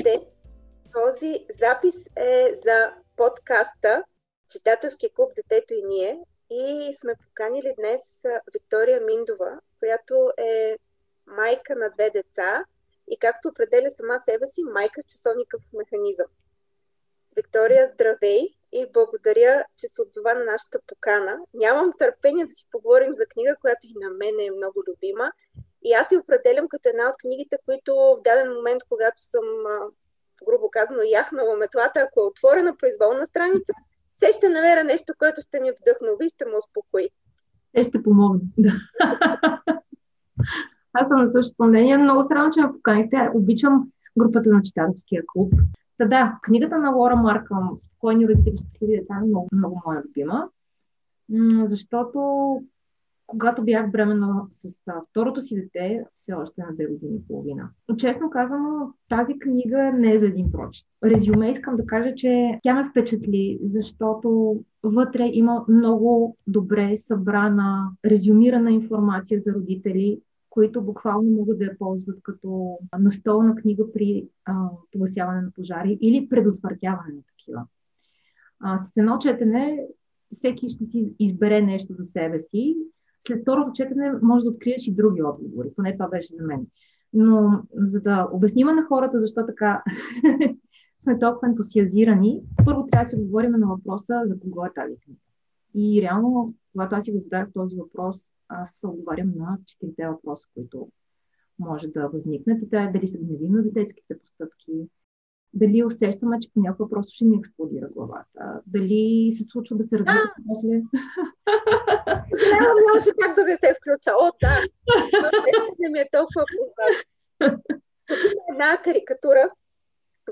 Здравейте! Този запис е за подкаста Читателски клуб Детето и ние и сме поканили днес Виктория Миндова, която е майка на две деца и както определя сама себе си, майка с часовникъв механизъм. Виктория, здравей и благодаря, че се отзова на нашата покана. Нямам търпение да си поговорим за книга, която и на мен е много любима. И аз я определям като една от книгите, които в даден момент, когато съм, грубо казано, яхнала метлата, ако е отворена произволна страница, все ще намеря нещо, което ще ми вдъхнови и ще ме успокои. Те ще помогне, да. Аз съм на същото мнение. Много срамно, че ме поканихте. Обичам групата на читателския клуб. Та да, книгата на Лора Маркъм Спокойни родители, щастливи деца е много, много моя любима. Защото когато бях бременна с второто си дете, все още на две години и половина. Но честно казано, тази книга не е за един прочит. Резюме искам да кажа, че тя ме впечатли, защото вътре има много добре събрана, резюмирана информация за родители, които буквално могат да я ползват като настолна книга при а, погасяване на пожари или предотвратяване на такива. А, с едно четене всеки ще си избере нещо за себе си. След второто четене може да откриеш и други отговори. Поне това беше за мен. Но за да обясним на хората защо така сме толкова ентусиазирани, първо трябва да си отговорим на въпроса за кого е тази книга. И реално, когато аз си го задах този въпрос, аз отговарям на четирите въпроса, които може да възникнат. И това е дали се гневим на детските постъпки, дали усещаме, че понякога просто ще ни експлодира главата, дали се случва да се развива после. Съжалявам, нямаше как да не се включа. О, да! Не ми е толкова познато. Тук има една карикатура,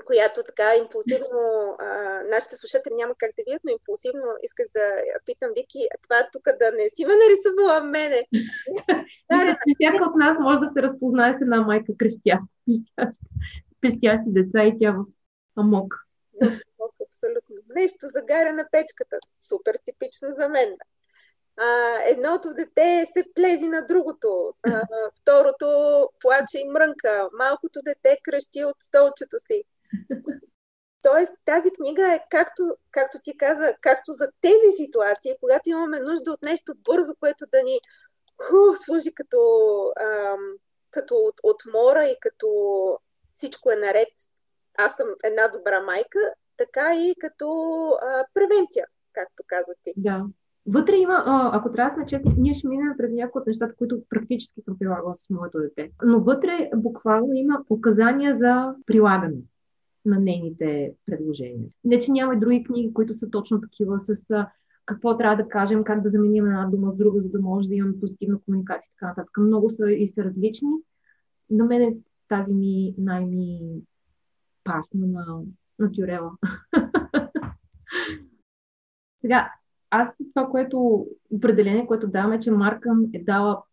която така импулсивно, а, нашите слушатели няма как да видят, но импулсивно исках да питам Вики, това тук да не си ме нарисувала мене. Всяка от нас може да се разпознае с една майка крещяща, крещяща, крещящи деца и тя в амок. Абсолютно. Нещо загаря на печката. Супер типично за мен. А, едното дете се плези на другото, а, второто плаче и мрънка, малкото дете кръщи от столчето си. Тоест, тази книга е, както, както ти каза, както за тези ситуации, когато имаме нужда от нещо бързо, което да ни ху, служи като, ам, като от, отмора и като всичко е наред. Аз съм една добра майка, така и като а, превенция, както каза. Да. Вътре има, ако трябва да сме честни, ние ще минем през някои от нещата, които практически съм прилагала с моето дете. Но вътре буквално има указания за прилагане на нейните предложения. Не, че няма и други книги, които са точно такива с какво трябва да кажем, как да заменим една дума с друга, за да може да имаме позитивна комуникация и така нататък. Много са и са различни. На мен е тази ми най-ми пасна на, на тюрела. Сега, аз това, което определение, което даваме, е, че Маркъм е дала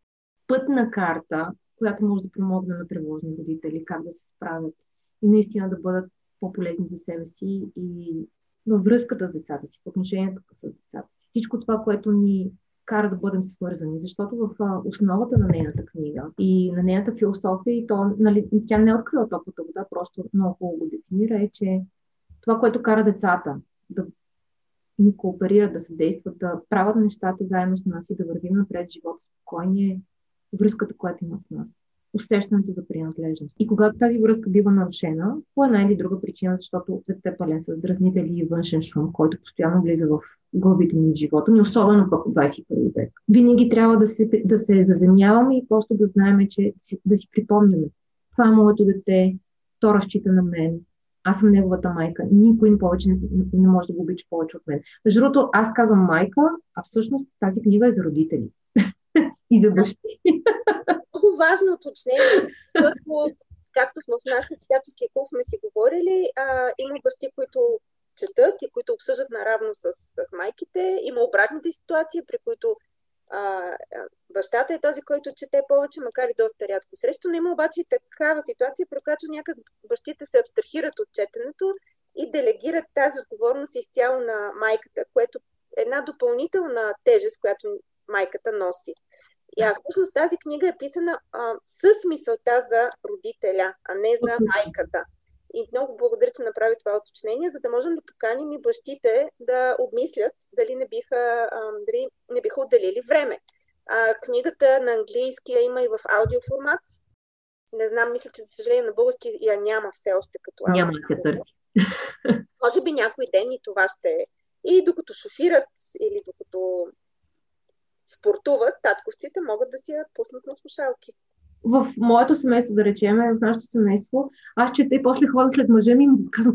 пътна карта, която може да помогне на тревожни родители, как да се справят и наистина да бъдат по-полезни за себе си и във връзката с децата си, в отношението с децата си. Всичко това, което ни кара да бъдем свързани, защото в основата на нейната книга и на нейната философия, и то, нали, тя не е открила топлата вода, просто много хубаво го дефинира, е, че това, което кара децата да ни кооперират, да се действат, да правят нещата заедно с нас и да вървим напред живота спокойни е връзката, която има с нас усещането за принадлежност. И когато тази връзка бива нарушена, по една или друга причина, защото светът е пълен с дразнители и външен шум, който постоянно влиза в главите ни в живота ни, особено пък от 21 век. Винаги трябва да се, да се заземяваме и просто да знаем, че да си припомняме. Това е моето дете, то разчита на мен, аз съм неговата майка. Никой повече не, не може да го обича повече от мен. Между другото, аз казвам майка, а всъщност тази книга е за родители. и за бащи важно уточнение, защото, както в нашите читателски клуб сме си говорили, а, има бащи, които четат и които обсъждат наравно с, с майките. Има обратните ситуации, при които а, бащата е този, който чете повече, макар и доста рядко срещу. Но има обаче и такава ситуация, при която някак бащите се абстрахират от четенето и делегират тази отговорност изцяло на майката, което е една допълнителна тежест, която майката носи. А всъщност тази книга е писана а, с мисълта за родителя, а не за майката. и много благодаря, че направи това уточнение, за да можем да поканим и бащите да обмислят дали не биха, дали не биха отделили време. А, книгата на английски я има и в аудиоформат. Не знам, мисля, че за съжаление на български я няма все още като аудио. Няма се търси. Може би някой ден и това ще е. И докато шофират или докато спортуват, татковците могат да си я пуснат на слушалки в моето семейство, да речем, в нашето семейство, аз чета и после хода след мъжа ми и му казвам,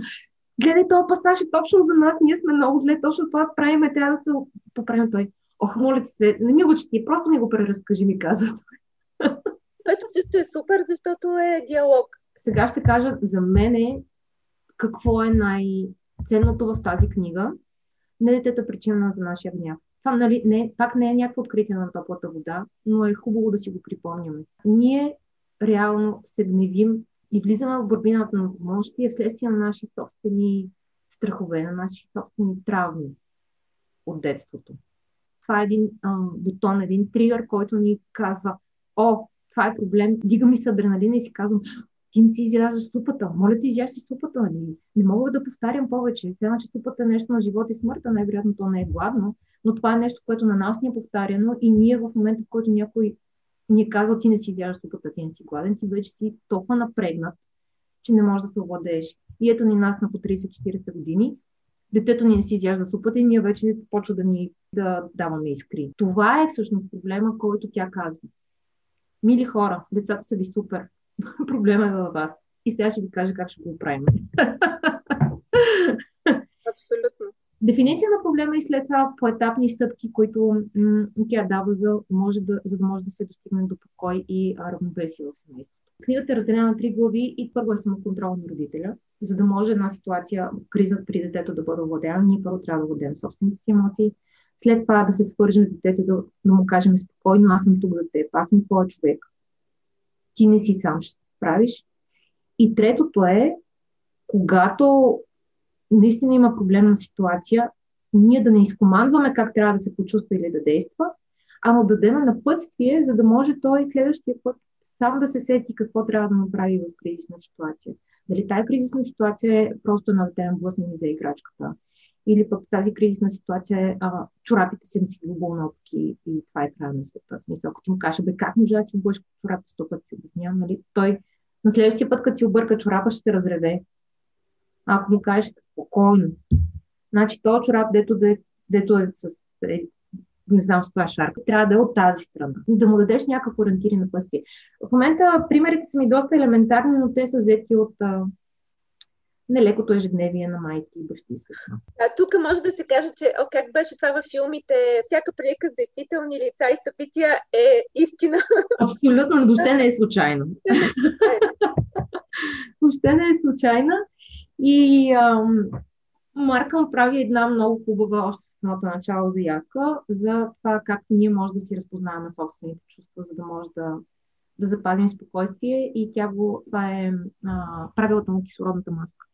гледай, този пасаж е точно за нас, ние сме много зле, точно това правиме, трябва да се поправим той. Ох, моля се, не ми го чети, просто ми го преразкажи, ми казва той. Което също е супер, защото е диалог. Сега ще кажа за мене какво е най-ценното в тази книга. Не детето причина за нашия гняв. Това нали, не, пак не е някакво откритие на топлата вода, но е хубаво да си го припомняме. Ние реално се гневим и влизаме в борбината на помощи вследствие на наши собствени страхове, на наши собствени травми от детството. Това е един а, бутон, един тригър, който ни казва, о, това е проблем, дига ми се адреналина и си казвам, ти не си изяждаш ступата. Моля ти, изяж ступата. Нали? Не мога да повтарям повече. Сега, че ступата е нещо на живот и смърт, а най-вероятно то не е гладно, но това е нещо, което на нас ни е повтаряно и ние в момента, в който някой ни казал, ти не си изяждаш ступата, ти не си гладен, ти вече си толкова напрегнат, че не можеш да се овладееш. И ето ни нас на по 30-40 години, детето ни не си изяжда супата и ние вече почва да ни да даваме искри. Това е всъщност проблема, който тя казва. Мили хора, децата са ви супер. Проблема е във вас. И сега ще ви кажа как ще го правим. Дефиниция на проблема и след това поетапни стъпки, които м- тя дава, за, може да, за да може да се достигне до покой и равновесие в семейството. Книгата е разделена на три глави и първо е самоконтрол на родителя, за да може една ситуация, криза при детето да бъде овладена, ние първо трябва да владеем собствените си емоции, след това да се свържем с детето, да, да му кажем спокойно, аз съм тук за теб, аз съм твой човек, ти не си сам, ще се справиш. И третото е, когато наистина има проблемна ситуация, ние да не изкомандваме как трябва да се почувства или да действа, а да дадем напътствие, за да може той следващия път сам да се сети какво трябва да направи в кризисна ситуация. Дали тази кризисна ситуация е просто на дете блъсне ми за играчката, или пък тази кризисна ситуация е а, чорапите си си глобал нотки и това е края на света. В смисъл, ти му каже, бе, как може да си обършка чорапите сто пъти, обяснявам, нали? Той на следващия път, като си обърка чорапа, ще се разреве. Ако му кажеш спокойно. Значи, то чорап, дето, дето е с е, не знам с това шарка, трябва да е от тази страна. Да му дадеш някакво ориентири на пъсти. В момента примерите са ми доста елементарни, но те са взети от нелекото ежедневие на майки и бащи също. А тук може да се каже, че о, как беше това във филмите, всяка прилика с действителни лица и събития е истина. Абсолютно, но въобще не е случайно. въобще не е случайна. И ам, Марка му прави една много хубава, още в самото начало заявка за това как ние може да си разпознаваме собствените чувства, за да може да, да запазим спокойствие. И тя го, това е а, правилата на кислородната маска.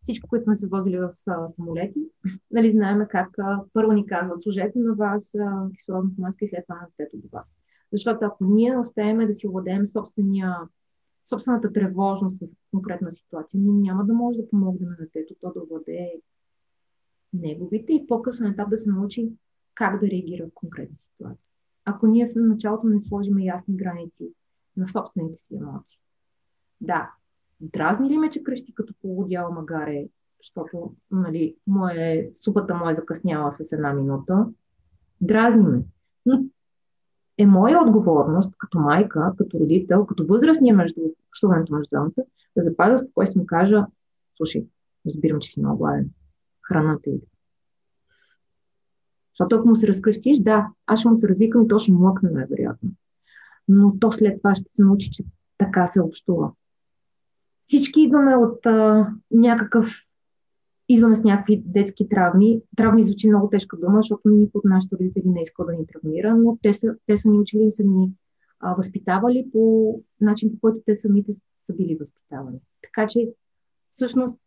Всички, които сме се возили в самолети, нали, знаем как а, първо ни казват, служете на вас а, кислородната маска и след това на детето до вас. Защото ако ние успеем да си овладеем собствения собствената тревожност в конкретна ситуация, ние няма да може да помогнем на детето то да владее неговите и по-късен етап да се научи как да реагира в конкретна ситуация. Ако ние в началото не сложим ясни граници на собствените си емоции. Да, дразни ли ме, че крещи като полудяла магаре, защото нали, мое, супата му е закъсняла с една минута. Дразни ме. Но е моя отговорност като майка, като родител, като възрастния между общуването между двамата, да запазя спокойствие и му кажа, слушай, разбирам, че си много гладен. Храната иде. Защото ако му се разкръщиш, да, аз ще му се развикам и то ще млъкне най-вероятно. Но то след това ще се научи, че така се общува. Всички идваме от а, някакъв идваме с някакви детски травми. Травми звучи много тежка дума, защото никой от нашите родители не иска да ни травмира, но те са, те са ни учили и са ни а, възпитавали по начин, по който те самите са били възпитавани. Така че, всъщност,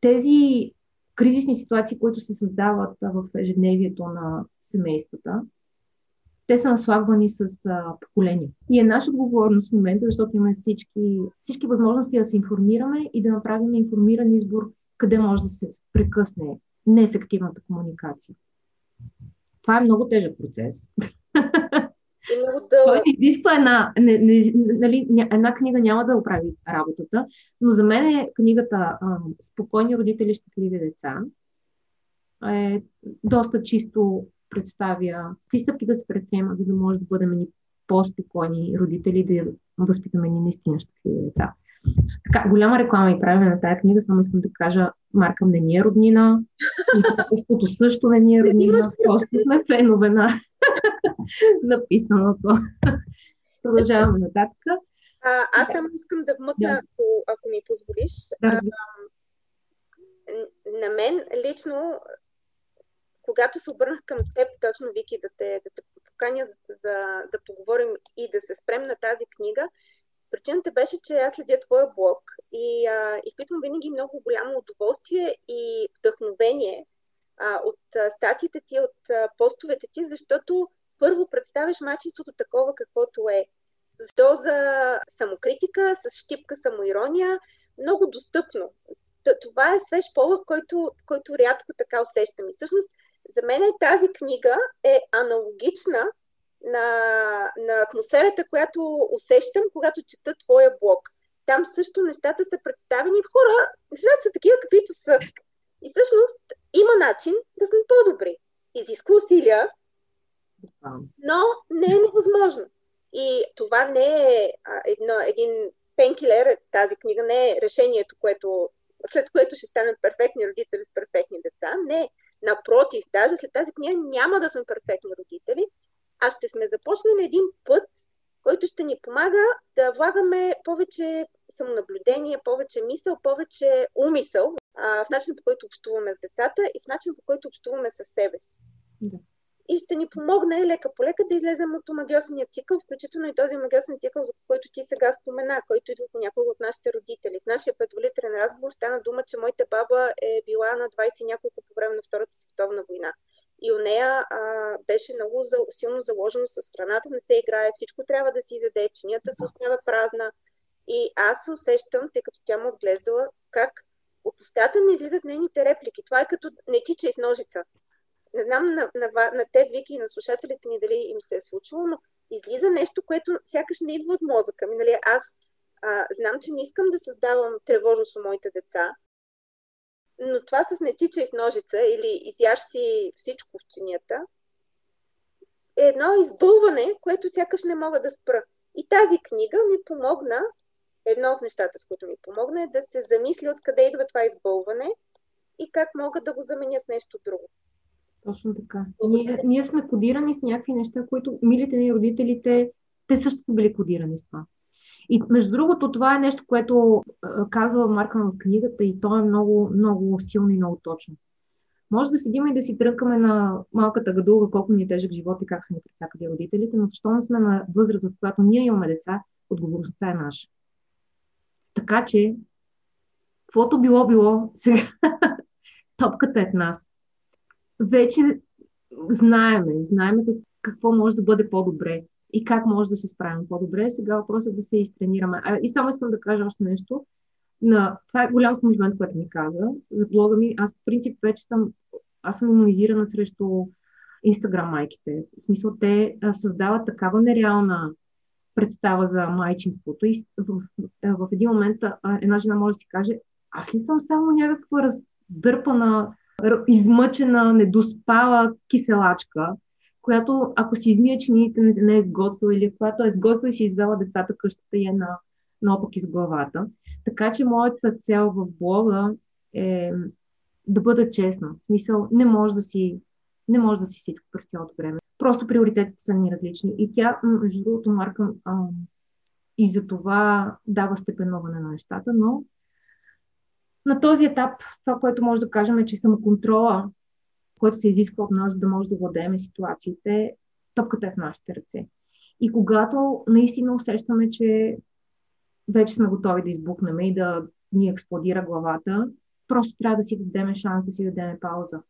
тези кризисни ситуации, които се създават в ежедневието на семействата, те са наслагвани с а, поколения. И е наша отговорност в момента, защото имаме всички, всички възможности да се информираме и да направим информиран избор къде може да се прекъсне неефективната комуникация. Това е много тежък процес. И много дълъг. Той изисква една, не, не, нали, една книга няма да оправи работата, но за мен е книгата а, Спокойни родители, щастливи деца е доста чисто представя какви стъпки да се предприемат, за да може да бъдем ни по-спокойни родители, да възпитаме ни наистина щастливи деца. Така, голяма реклама и правим на тази книга, само искам да кажа, Марка не ни е роднина, и също не ни е роднина, просто сме фенове на написаното. Продължаваме нататък. А, аз само искам да вмъкна, да. ако, ако ми позволиш. Да. А, на мен лично когато се обърнах към теб, точно Вики, да те, да те поканя за, да поговорим и да се спрем на тази книга, причината беше, че аз следя твоя блог и а, изпитвам винаги много голямо удоволствие и вдъхновение а, от а, статиите ти, от а, постовете ти, защото първо представяш мачеството такова каквото е. С доза самокритика, с щипка самоирония, много достъпно. Това е свеж полъх, който, който рядко така усещам. И всъщност за мен тази книга е аналогична на, на атмосферата, която усещам, когато чета твоя блог. Там също нещата са представени в хора, нещата са такива, каквито са. И всъщност има начин да сме по-добри. Изисква усилия, но не е невъзможно. И това не е едно, един пенкилер, тази книга не е решението, което, след което ще станем перфектни родители с перфектни деца. Не. Напротив, даже след тази книга няма да сме перфектни родители, а ще сме започнали един път, който ще ни помага да влагаме повече самонаблюдение, повече мисъл, повече умисъл а, в начин по който общуваме с децата и в начин по който общуваме с себе си. Да и ще ни помогне лека по лека да излезем от омагиосния цикъл, включително и този омагиосен цикъл, за който ти сега спомена, който идва от някой от нашите родители. В нашия предварителен разговор стана дума, че моята баба е била на 20 няколко по време на Втората световна война. И у нея а, беше много за, силно заложено с страната не се играе, всичко трябва да си заде, чинията се остава празна. И аз се усещам, тъй като тя му отглеждала, как от устата ми излизат нейните реплики. Това е като не тича из ножица. Не знам на, на, на те, Вики, и на слушателите ни дали им се е случило, но излиза нещо, което сякаш не идва от мозъка ми. Нали? Аз а, знам, че не искам да създавам тревожност у моите деца, но това с не тича из ножица или изяж си всичко в чинията е едно избълване, което сякаш не мога да спра. И тази книга ми помогна, едно от нещата, с които ми помогна е да се замисля откъде идва това избълване и как мога да го заменя с нещо друго. Точно така. Ние, ние сме кодирани с някакви неща, които милите ни родителите, те също са били кодирани с това. И между другото, това е нещо, което казва Марка в книгата и то е много, много силно и много точно. Може да седим и да си трънкаме на малката гадулка, колко ни е тежък живот и как са ни прецакали родителите, но не сме на възраст, в която ние имаме деца, отговорността е наша. Така че, каквото било било, сега топката е в нас вече знаеме, знаеме как, какво може да бъде по-добре и как може да се справим по-добре. Сега въпросът е да се изтренираме. А, и само искам да кажа още нещо. На, това е голям комплимент, който ми каза за блога ми. Аз по принцип вече съм, аз съм иммунизирана срещу Инстаграм майките. В смисъл, те а, създават такава нереална представа за майчинството и в, в, в един момент а, една жена може да си каже, аз ли съм само някаква раздърпана измъчена, недоспала киселачка, която ако си измия чините не, не е изготвила или когато е изготвила и си извела децата къщата е на, наопак из главата. Така че моята цел в блога е да бъда честна. В смисъл, не може да си, не може да си всичко през цялото време. Просто приоритетите са ни различни. И тя, между другото, Марка, а, и за това дава степенуване на нещата, но на този етап това, което може да кажем е, че самоконтрола, който се изисква от нас, да може да владеем ситуациите, топката е в нашите ръце. И когато наистина усещаме, че вече сме готови да избухнем и да ни експлодира главата, просто трябва да си дадем шанс, да си дадем пауза.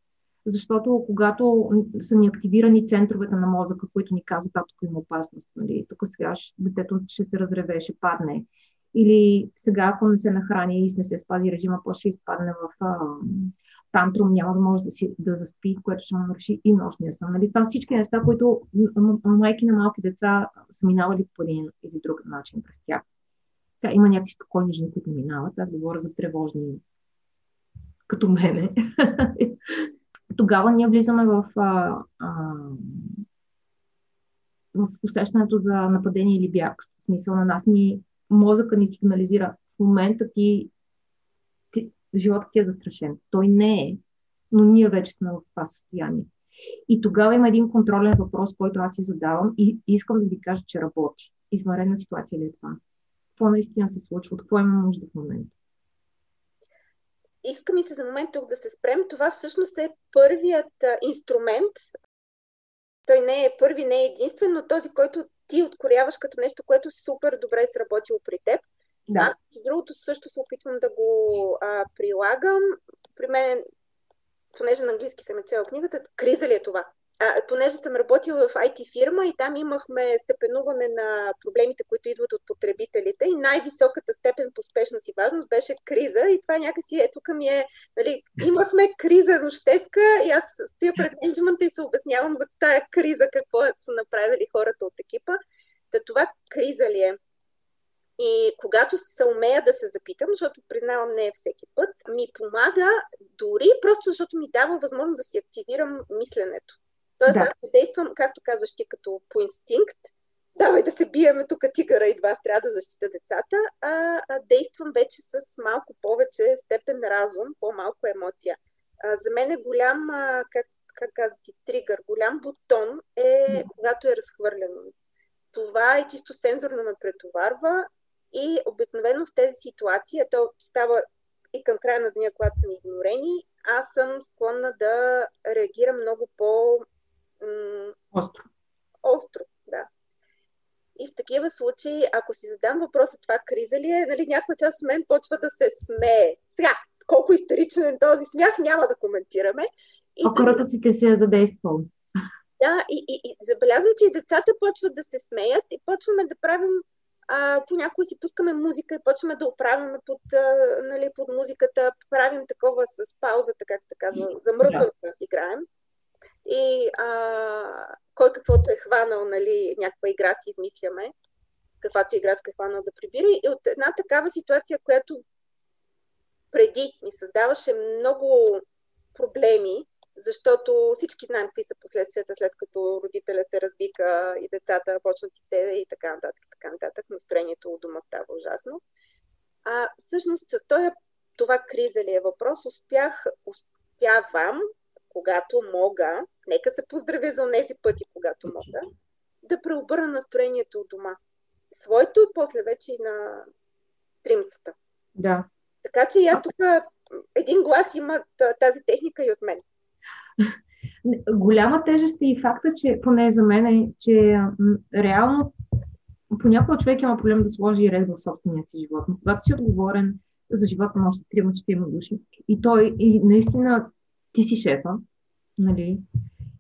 защото когато са ни активирани центровете на мозъка, които ни казват, а тук има опасност, нали, тук сега детето ще се разреве, ще падне, или сега, ако не се нахрани и не се спази режима, после ще изпадне в а, тантрум, няма да може да, си, да заспи, което ще му наруши и нощния сън. Нали? Това всички неща, които майки на малки деца са минавали по един или друг начин през тях. Сега има някакви спокойни жени, които минават. Аз говоря за тревожни, като мене. Тогава ние влизаме в, а, а, в усещането за нападение или бяг. В смисъл на нас ни мозъка ни сигнализира в момента ти, ти живота ти е застрашен. Той не е, но ние вече сме в това състояние. И тогава има един контролен въпрос, който аз си задавам и искам да ви кажа, че работи. Извънредна ситуация ли е това? Какво наистина се случва? От какво има нужда в момента? Иска ми се за момент тук да се спрем. Това всъщност е първият инструмент. Той не е първи, не е единствен, но този, който ти откоряваш като нещо, което супер добре е сработило при теб. Да. Аз, другото, също се опитвам да го а, прилагам. При мен, понеже на английски съм е чела книгата, криза ли е това? а, понеже съм работила в IT фирма и там имахме степенуване на проблемите, които идват от потребителите и най-високата степен по спешност и важност беше криза и това някакси е, тук ми е, нали, имахме криза нощеска и аз стоя пред менеджмента и се обяснявам за тая криза, какво са направили хората от екипа. Та това криза ли е? И когато се умея да се запитам, защото признавам не е всеки път, ми помага дори просто защото ми дава възможност да си активирам мисленето. Тоест, да. аз не действам, както казваш ти, като по инстинкт, давай да се биеме тук тигъра и два, трябва да защита децата, а, а действам вече с малко повече степен разум, по-малко емоция. А, за мен е голям, а, как, как казвате, ти, тригър, голям бутон е когато е разхвърлено. Това е чисто сензорно ме претоварва и обикновено в тези ситуации, а то става и към края на деня, когато са ми изморени, аз съм склонна да реагирам много по Остро. Остро, да. И в такива случаи, ако си задам въпроса това криза ли е, нали, някой част от мен почва да се смее. Сега, колко истеричен е този смях, няма да коментираме. И Окоротът си те се е задействал. Да, и, и, и забелязвам, че и децата почват да се смеят и почваме да правим а, понякога си пускаме музика и почваме да оправяме под, а, нали, под музиката, правим такова с паузата, как се казва, замръзването да. играем и а, кой каквото е хванал, нали, някаква игра си измисляме, каквато играчка е хванал да прибира. И от една такава ситуация, която преди ми създаваше много проблеми, защото всички знаем какви са последствията след като родителя се развика и децата почнат и те и така нататък, така нататък. Настроението у дома става ужасно. А всъщност това, това криза ли е въпрос, успях, успявам когато мога, нека се поздравя за тези пъти, когато мога, да преобърна настроението от дома. Своето и после вече и на тримцата. Да. Така че аз тук един глас има тази техника и от мен. Голяма тежест е и факта, че поне за мен е, че реално понякога човек има проблем да сложи ред в собствения си живот. Но когато си отговорен за живота на още трима, четирима души и той и наистина ти си шефа, нали?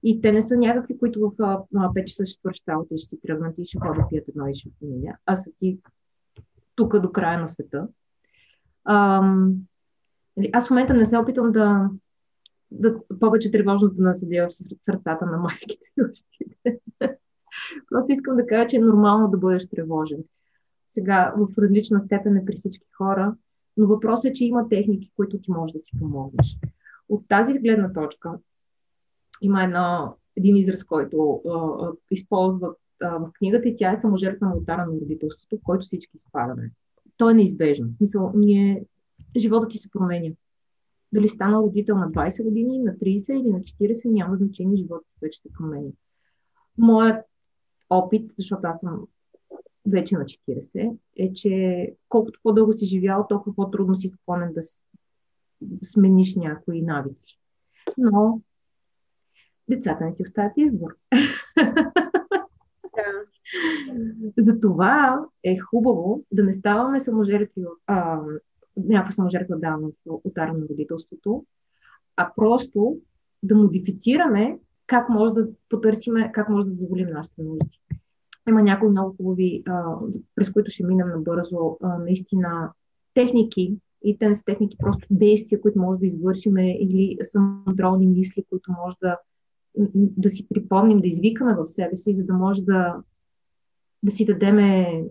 И те не са някакви, които в 5 часа ще свършат работа и ще си тръгнат и ще ходят пият едно и ще се а са ти тук до края на света. Ам, нали, аз в момента не се опитвам да, да повече тревожност да насъдя в сърцата на майките и бащите. Просто искам да кажа, че е нормално да бъдеш тревожен. Сега в различна степен е при всички хора, но въпросът е, че има техники, които ти можеш да си помогнеш. От тази гледна точка има едно, един израз, който а, а, използват в книгата и тя е саможертва на ултара на родителството, който всички изпадаме. То е неизбежно. В смисъл, ние, живота ти се променя. Дали стана родител на 20 години, на 30 или на 40, няма значение, живота ти вече се променя. Моят опит, защото аз съм вече на 40, е, че колкото по-дълго си живял, толкова по-трудно си склонен да смениш някои навици. Но децата не ти оставят избор. Да. Затова е хубаво да не ставаме саможертви, някаква саможертва да, от на родителството, а просто да модифицираме как може да потърсиме, как може да задоволим нашите нужди. Има някои много хубави, а, през които ще минем набързо, а, наистина техники, и те са техники, просто действия, които може да извършиме или самодролни мисли, които може да, да си припомним, да извикаме в себе си, за да може да, да си дадеме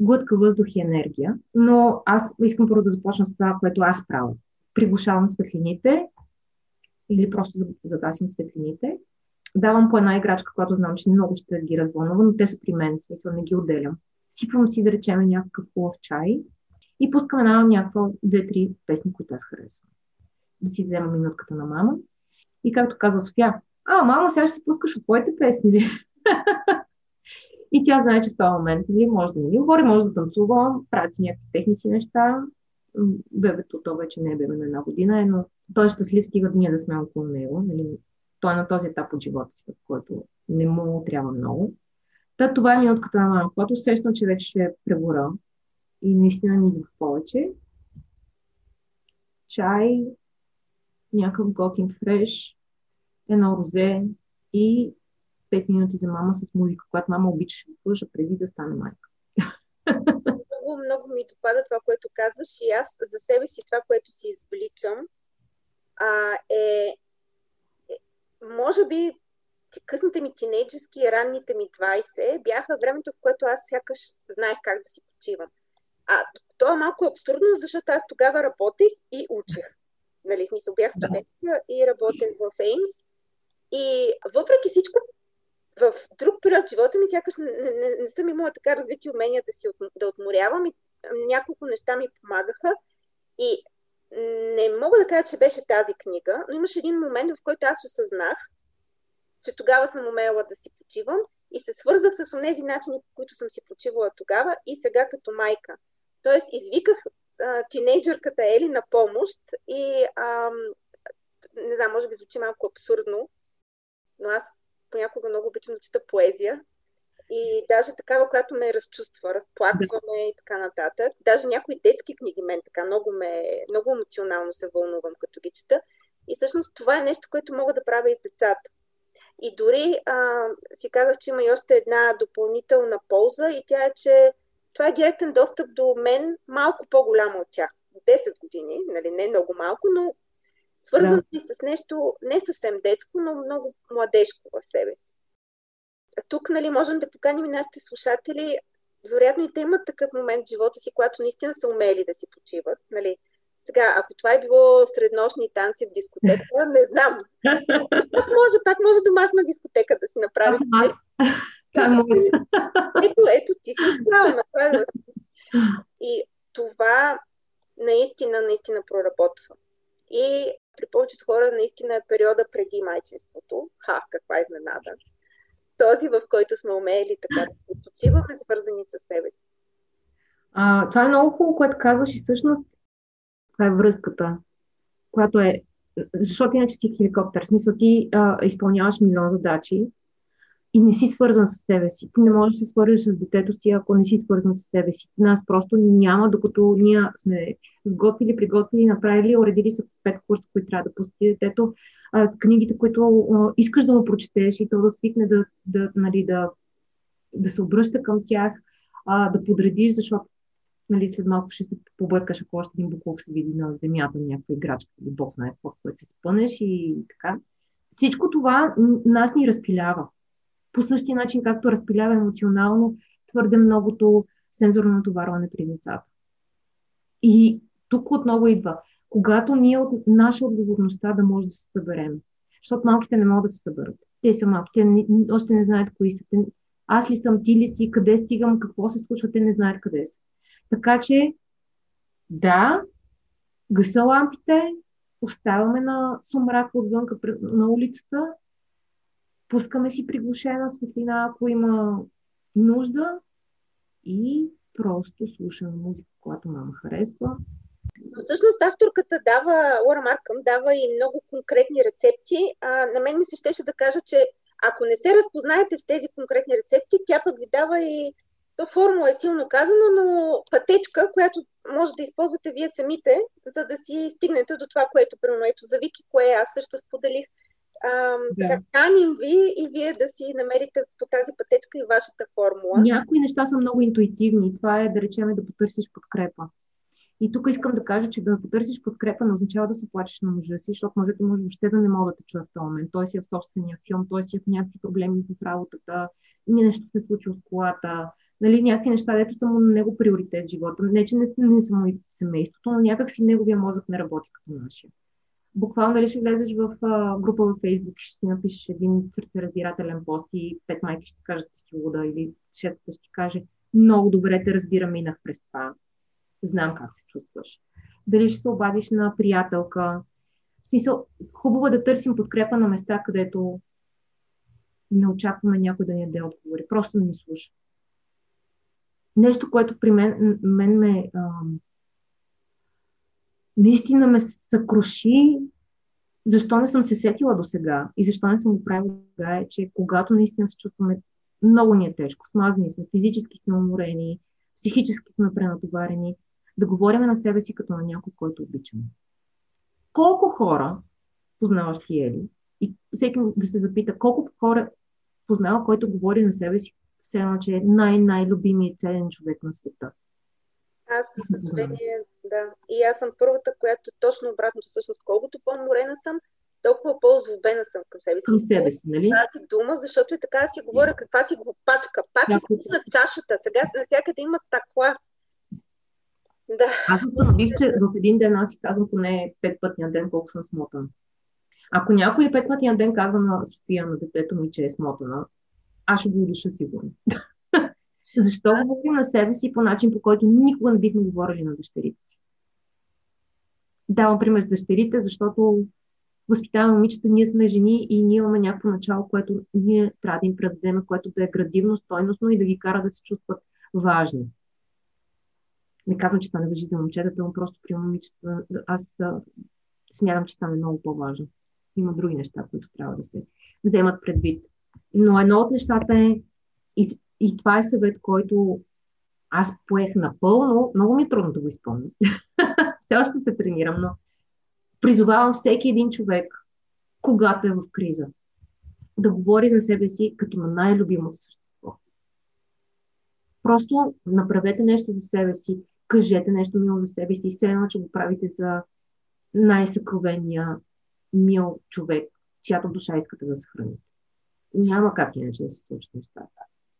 глътка въздух и енергия. Но аз искам първо да започна с това, което аз правя. Приглушавам светлините или просто загасим светлините. Давам по една играчка, която знам, че много ще ги развълнува, но те са при мен, смисъл не ги отделям. Сипвам си, да речем, някакъв хубав чай и пускам една някаква, две-три песни, които аз харесвам. Да си взема минутката на мама. И както казва София, а, мама, сега ще се пускаш от твоите песни? и тя знае, че в този момент нали, може да ми говори, може да танцува, прави си някакви техници неща. Бебето, то вече не е бебе на една година, но той е щастлив, стига ние да сме около него. Нали. Той е на този етап от живота си, в който не му трябва много. Та, това е минутката на мама, когато усещам, че вече ще пребора и наистина ни идва повече. Чай, някакъв готин фреш, едно розе и 5 минути за мама с музика, която мама обичаше да слуша преди да стане майка. Много, много ми допада това, което казваш и аз за себе си това, което си извличам, а, е, е може би късните ми тинейджерски и ранните ми 20 бяха времето, в което аз сякаш знаех как да си почивам. А то е малко абсурдно, защото аз тогава работех и учех. Нали, смисъл бях студентка да. и работех в Еймс. И въпреки всичко, в друг период в живота ми сякаш не, не, не, съм имала така развити умения да, си, да отморявам и няколко неща ми помагаха. И не мога да кажа, че беше тази книга, но имаше един момент, в който аз осъзнах, че тогава съм умела да си почивам и се свързах с тези начини, по които съм си почивала тогава и сега като майка. Тоест, извиках а, тинейджърката Ели на помощ и а, не знам, може би звучи малко абсурдно, но аз понякога много обичам да чета поезия и даже такава, която ме разчувства, разплакваме и така нататък. Даже някои детски книги мен така много, ме, много емоционално се вълнувам, като ги чета. И всъщност това е нещо, което мога да правя и с децата. И дори а, си казах, че има и още една допълнителна полза и тя е, че това е директен достъп до мен малко по-голямо от тях. 10 години, нали, не много малко, но свързвам да. с нещо не съвсем детско, но много младежко в себе си. А тук нали, можем да поканим нашите слушатели, вероятно и те имат такъв момент в живота си, когато наистина са умели да си почиват. Нали. Сега, ако това е било среднощни танци в дискотека, не знам. Пак може, пак може домашна дискотека да си направи. ето, ето, ти си успяла, направила си. И това наистина, наистина проработва. И при повечето хора наистина е периода преди майчинството. Ха, каква изненада. Този, в който сме умели така да почиваме, свързани с себе си. А, това е много хубаво, което казваш и всъщност това е връзката, която е... Защото иначе си хеликоптер. В смисъл ти а, изпълняваш милион задачи, и не си свързан с себе си. Ти не можеш да се свържеш с детето си, ако не си свързан с себе си. Нас просто ни няма, докато ние сме сготвили, приготвили, направили, уредили са пет курса, които трябва да посети детето, книгите, които искаш да му прочетеш и то да свикне да, да, нали, да, да се обръща към тях, да подредиш, защото нали, след малко ще се побъркаш, ако още един буклук се види на земята, някаква играчка или бог знае какво, което се спънеш и така. Всичко това нас ни разпилява по същия начин, както разпилява емоционално твърде многото сензорно натоварване при децата. И тук отново идва, когато ние от наша отговорността да може да се съберем. Защото малките не могат да се съберат. Те са малки, те още не знаят кои са. Аз ли съм, ти ли си, къде стигам, какво се случва, те не знаят къде са. Така че, да, гаса лампите, оставаме на сумрак отвън на улицата пускаме си приглушена светлина, ако има нужда и просто слушаме музика, която мама харесва. Но всъщност авторката дава, Лора Маркъм дава и много конкретни рецепти. А, на мен ми се щеше да кажа, че ако не се разпознаете в тези конкретни рецепти, тя пък ви дава и то формула е силно казано, но пътечка, която може да използвате вие самите, за да си стигнете до това, което, примерно, ето за Вики, кое аз също споделих, А, да. Така, каним ви и вие да си намерите по тази пътечка и вашата формула. Някои неща са много интуитивни. Това е, да речем, да потърсиш подкрепа. И тук искам да кажа, че да потърсиш подкрепа не означава да се плачеш на мъжа си, защото мъжете може въобще да не мога да те чуе в този момент. Той си е в собствения филм, той си е в някакви проблеми в работата, нещо се случило с колата, нали, някакви неща, дето са му на него приоритет в живота. Не, че не, не са му и семейството, но някак си неговия мозък не работи като нашия. Буквално дали ще влезеш в а, група във Facebook, ще си напишеш един сърцераздирателен пост и пет майки ще кажат, че си луда или шестата ще каже, много добре те разбира, минах през това. Знам как се чувстваш. Дали ще се обадиш на приятелка. В смисъл, хубаво е да търсим подкрепа на места, където не очакваме някой да ни даде отговори. Просто не ни слуша. Нещо, което при мен, мен ме а, наистина ме съкруши, защо не съм се сетила до сега и защо не съм го правила сега, е, че когато наистина се чувстваме много ни е тежко, смазани сме, физически сме уморени, психически сме пренатоварени, да говорим на себе си като на някой, който обичаме. Колко хора познаваш ти Ели? И всеки да се запита колко хора познава, който говори на себе си все едно, че е най-най-любимият ценен човек на света. Аз, за съжаление, да. И аз съм първата, която точно обратно, всъщност, колкото по-морена съм, толкова по-злобена съм към себе си. Към себе си, нали? Тази дума, защото и така си говоря каква си глупачка. Пак да, изпусна чашата. Сега навсякъде има стъкла. Да. Аз установих, че в един ден аз си казвам поне пет пъти на ден колко съм смотана. Ако някой пет пъти на ден казва на София, на детето ми, че е смотана, аз ще го удуша сигурно. Защо говорим на себе си по начин, по който никога не бихме говорили на дъщерите си? Давам пример с дъщерите, защото възпитаваме момичета, ние сме жени и ние имаме някакво начало, което ние трябва да им предадем, което да е градивно, стойностно и да ги кара да се чувстват важни. Не казвам, че това не въжи за момчетата, но просто при момичета аз смятам, че това е много по-важно. Има други неща, които трябва да се вземат предвид. Но едно от нещата е, и, и това е съвет, който аз поех напълно, много ми е трудно да го изпълня. Все още се тренирам, но призовавам всеки един човек, когато е в криза, да говори за себе си като на най-любимото същество. Просто направете нещо за себе си, кажете нещо мило за себе си, все едно, че го правите за най-съкровения мил човек, чиято душа искате да съхраните. Няма как иначе да се случат нещата.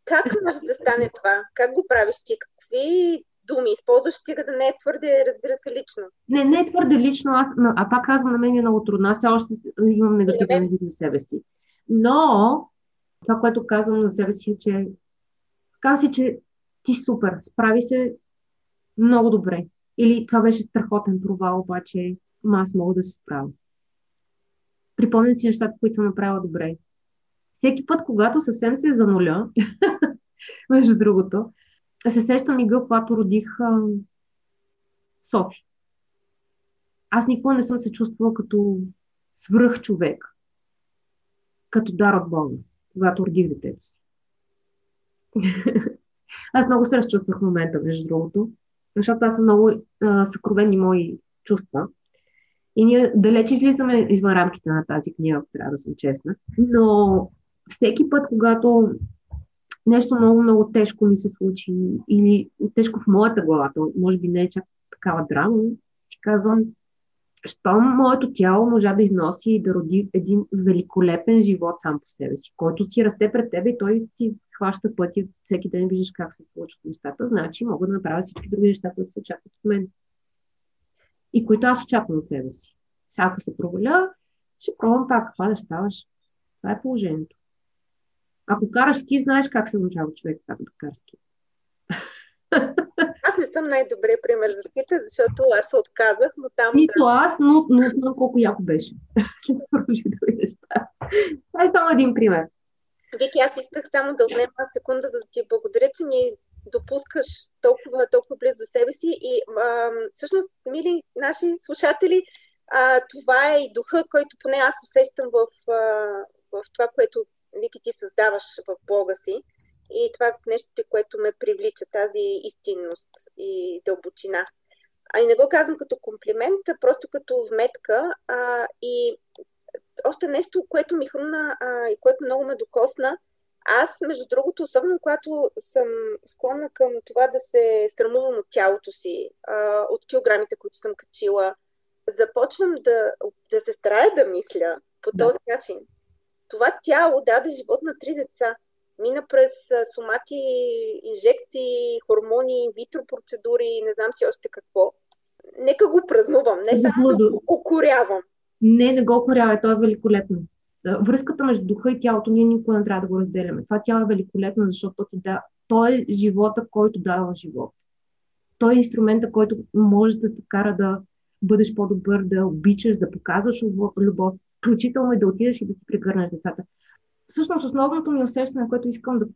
Как може да стане това? Как го правиш ти? Какви думи използваш, стига да не е твърде, разбира се, лично? Не, не е твърде лично, аз, а пак казвам, на мен е много трудно. Аз още имам негативен език за себе си. Но това, което казвам на себе си, е, че казва си, че ти супер, справи се много добре. Или това беше страхотен провал, обаче аз мога да се справя. Припомням си нещата, които съм направила добре всеки път, когато съвсем се зануля, между другото, се сещам и гъл, когато родих а, Софи. Аз никога не съм се чувствала като свръх човек, като дар от Бога, когато родих детето си. аз много се разчувствах в момента, между другото, защото аз съм много а, съкровени мои чувства. И ние далеч излизаме извън рамките на тази книга, трябва да съм честна. Но всеки път, когато нещо много, много тежко ми се случи или тежко в моята глава, то може би не е чак такава драма, си казвам, щом моето тяло можа да износи и да роди един великолепен живот сам по себе си, който си расте пред тебе и той си хваща пътя, всеки ден виждаш как се случват нещата, значи мога да направя всички други неща, които се очакват от мен. И които аз очаквам от себе си. Ако се проваля, ще пробвам пак. Да ставаш. Това е положението. Ако караш ски, знаеш как се научава човек как да кара ски. Аз не съм най-добрият пример за ските, защото аз се отказах, но там... Нито аз, но, но знам колко яко беше. След други неща. Това е само един пример. Вики, аз исках само да отнема секунда, за да ти благодаря, че ни допускаш толкова, толкова близо до себе си. И а, всъщност, мили наши слушатели, а, това е и духа, който поне аз усещам в, а, в това, което Вики, ти създаваш в блога си. И това е нещо, което ме привлича, тази истинност и дълбочина. А и не го казвам като комплимент, а просто като вметка. А, и още нещо, което ми хрумна а, и което много ме докосна. Аз, между другото, особено когато съм склонна към това да се срамувам от тялото си, а, от килограмите, които съм качила, започвам да, да се старая да мисля по да. този начин. Това тяло даде живот на три деца. Мина през сомати, инжекции, хормони, витро процедури, не знам си още какво. Нека го празнувам, не само да го укорявам. Не, не го укорявай, то е великолетно. Връзката между духа и тялото ние никога не трябва да го разделяме. Това тяло е великолетно, защото ти да, то е живота, който дава живот. Той е инструмента, който може да те кара да бъдеш по-добър, да обичаш, да показваш любов, включително и да отидеш и да си прегърнеш децата. Всъщност основното ми усещане, което искам да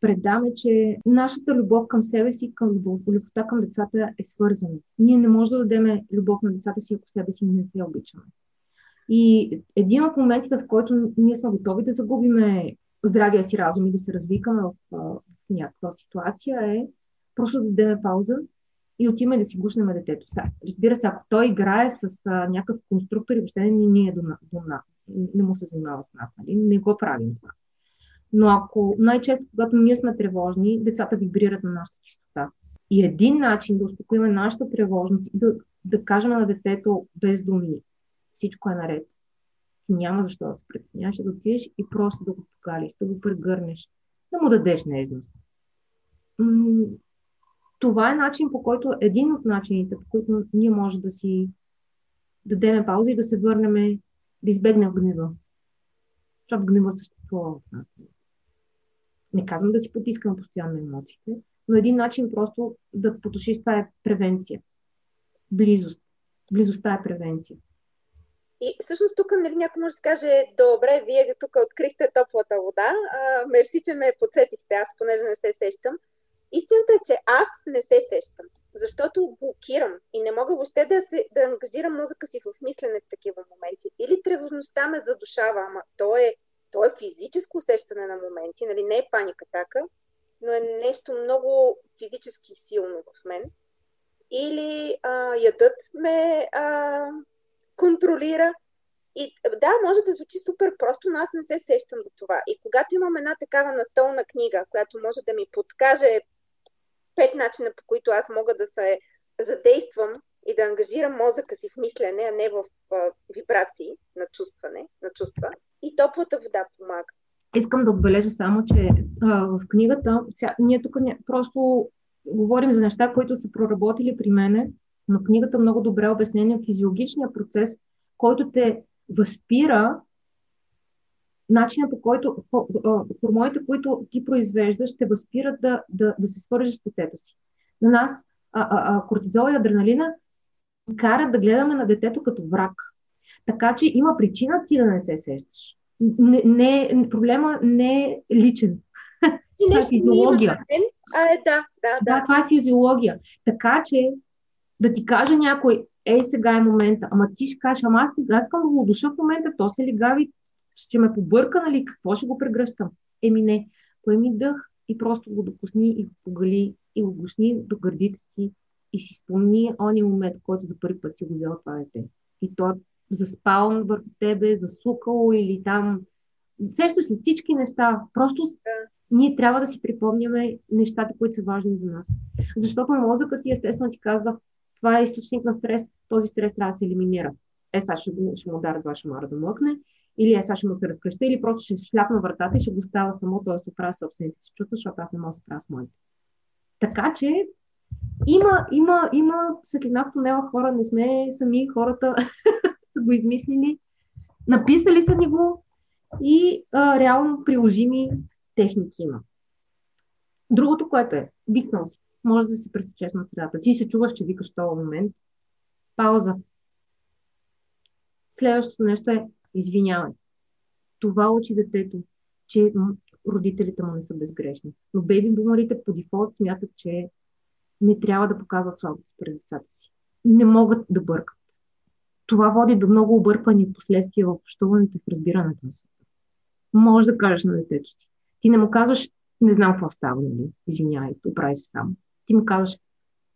предам е, че нашата любов към себе си, към любов, любовта към децата е свързана. Ние не можем да дадем любов на децата си, ако себе си не се обичаме. И един от моментите, в който ние сме готови да загубиме здравия си разум и да се развикаме в, в някаква ситуация е просто да дадем пауза и отиваме да си гушнем детето. Разбира се, ако той играе с а, някакъв конструктор и въобще не ни е до, до, не му се занимава с нас, нали? не го правим това. Но ако най-често, когато ние сме тревожни, децата вибрират на нашата чистота. И един начин да успокоим нашата тревожност и да, да кажем на детето без думи, всичко е наред. Ти няма защо да се притесняваш, да отидеш и просто да го покалиш, да го прегърнеш, да му дадеш нежност. Това е начин, по който, един от начините, по които ние може да си дадем пауза и да се върнем, да избегнем гнева. Защото гнева съществува в нас. Не казвам да си потискам постоянно емоциите, но един начин просто да потушиш това е превенция. Близост. Близостта е превенция. И всъщност тук нали, някой може да каже, добре, вие тук открихте топлата вода, а, мерси, че ме подсетихте, аз понеже не се сещам. Истината е, че аз не се сещам, защото блокирам и не мога въобще да, се, да ангажирам мозъка си в мислене в такива моменти. Или тревожността ме задушава, ама то е, то е физическо усещане на моменти, нали, не е паника така, но е нещо много физически силно в мен. Или а, ядът ме а, контролира. И да, може да звучи супер просто, но аз не се сещам за това. И когато имам една такава настолна книга, която може да ми подскаже пет начина, по които аз мога да се задействам и да ангажирам мозъка си в мислене, а не в а, вибрации на чувстване, на чувства. И топлата вода помага. Искам да отбележа само, че а, в книгата, ся, ние тук не, просто говорим за неща, които са проработили при мене, но книгата много добре обяснение физиологичния процес, който те възпира начина по който хормоните, които ти произвеждаш, ще възпират да, да, да се свържеш с детето си. На нас а, а, а, кортизол и адреналина карат да гледаме на детето като враг. Така че има причина ти да не се сещаш. Не, не, проблема не е личен. Ти това е физиология. А, е, да, да, да. Да, това е физиология. Така че да ти каже някой, ей сега е момента, ама ти ще кажеш, ама аз, аз искам да го душа в момента, то се легави, ще ме побърка, нали, какво ще го прегръщам? Еми не, поеми дъх и просто го допусни и го погали и го гушни до гърдите си и си спомни ония момент, който за първи път си го взел това дете. И то е заспал върху тебе, засукало или там. Сещаш ли всички неща? Просто ние трябва да си припомняме нещата, които са важни за нас. Защото мозъкът ти естествено ти казва, това е източник на стрес, този стрес трябва да се елиминира. Е, сега ще, ще му ударя два шамара да млъкне, или е, сега ще му се разкръща, или просто ще шляпна вратата и ще го става само, т.е. се оправя собствените си чувства, защото аз не мога да се правя с моите. Така че има, има, има светлина в тунела хора, не сме сами, хората са го измислили, написали са ни го и а, реално приложими техники има. Другото, което е, викнал си може да се пресечеш на средата. Ти се чуваш, че викаш този момент. Пауза. Следващото нещо е извинявай. Това учи детето, че родителите му не са безгрешни. Но бейби бумарите по дефолт смятат, че не трябва да показват слабост пред децата си. Не могат да бъркат. Това води до много обърквани последствия в общуването и в разбирането на света. Може да кажеш на детето си. Ти не му казваш, не знам какво става, нали? Извинявай, оправи се само ти му казваш,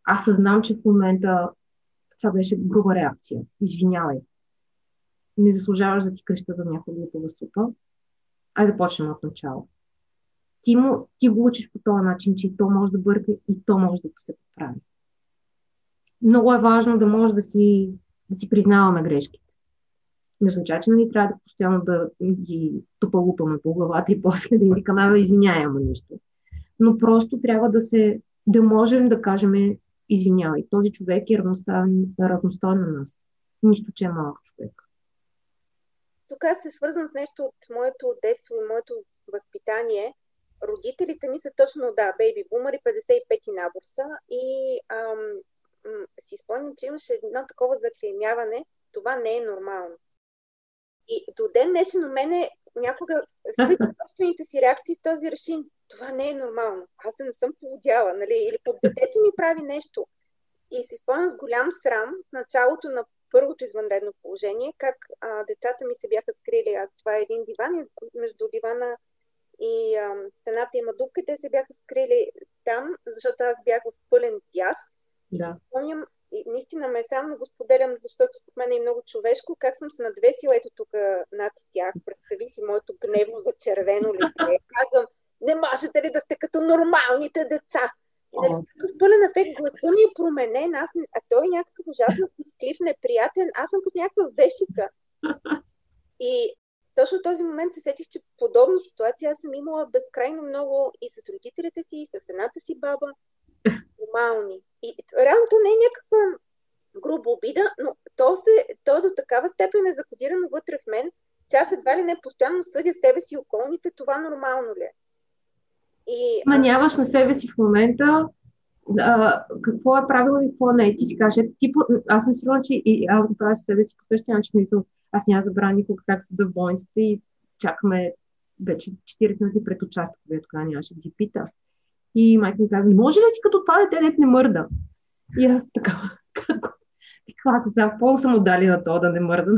аз съзнам, че в момента това беше груба реакция. Извинявай. Не заслужаваш да ти креща за някаква глупава супа. Айде да почнем от начало. Ти, му, ти го учиш по този начин, че и то може да бърка, и то може да се поправи. Много е важно да може да си, да си признаваме грешките. Не означава, че нали, трябва да постоянно да ги тупалупаме по главата и после да им викаме, да извиняем нещо. Но просто трябва да се, да можем да кажем, извинявай, този човек е равностоен, равностоен на нас. Нищо, че е малък човек. Тук аз се свързвам с нещо от моето детство и моето възпитание. Родителите ми са точно, да, бейби бумъри, 55-ти набор са и ам, си спомням, че имаше едно такова заклеймяване. Това не е нормално. И до ден днешен у мене някога след собствените си реакции с този решин. Това не е нормално. Аз не съм поводяла, нали? Или под детето ми прави нещо. И си спомням с голям срам в началото на първото извънредно положение, как а, децата ми се бяха скрили. Аз, това е един диван, между дивана и а, стената има дупка, те се бяха скрили там, защото аз бях в пълен пяс. Да. Спомням, и наистина ме е срам да го споделям, защото според мен е много човешко, как съм се надвесила ето тук над тях. Представи си моето гневно за червено лице. Казвам, не можете ли да сте като нормалните деца? И нали, в пълен ефект гласа ми е променен, аз а той е някакъв ужасно писклив, неприятен, аз съм като някаква вещица. И точно този момент се сетих, че подобна ситуация аз съм имала безкрайно много и с родителите си, и с едната си баба. Нормални. И реално то не е някаква груба обида, но то, се, то до такава степен е закодирано вътре в мен, че аз едва ли не постоянно съдя себе си и околните, това нормално ли е. И, Ма нямаш на себе си в момента а, какво е правилно и какво не е. Ти си кажеш, ти, аз съм сигурна, че и аз го правя с себе си по същия начин. Аз няма да забравя никога как се да в болницата и чакаме вече 40 минути пред участък, когато тогава нямаше да ги пита. И майка ми каза, може ли си като това дете, дете не мърда? И аз така, какво? И аз сега, по съм отдали на то да не мърда.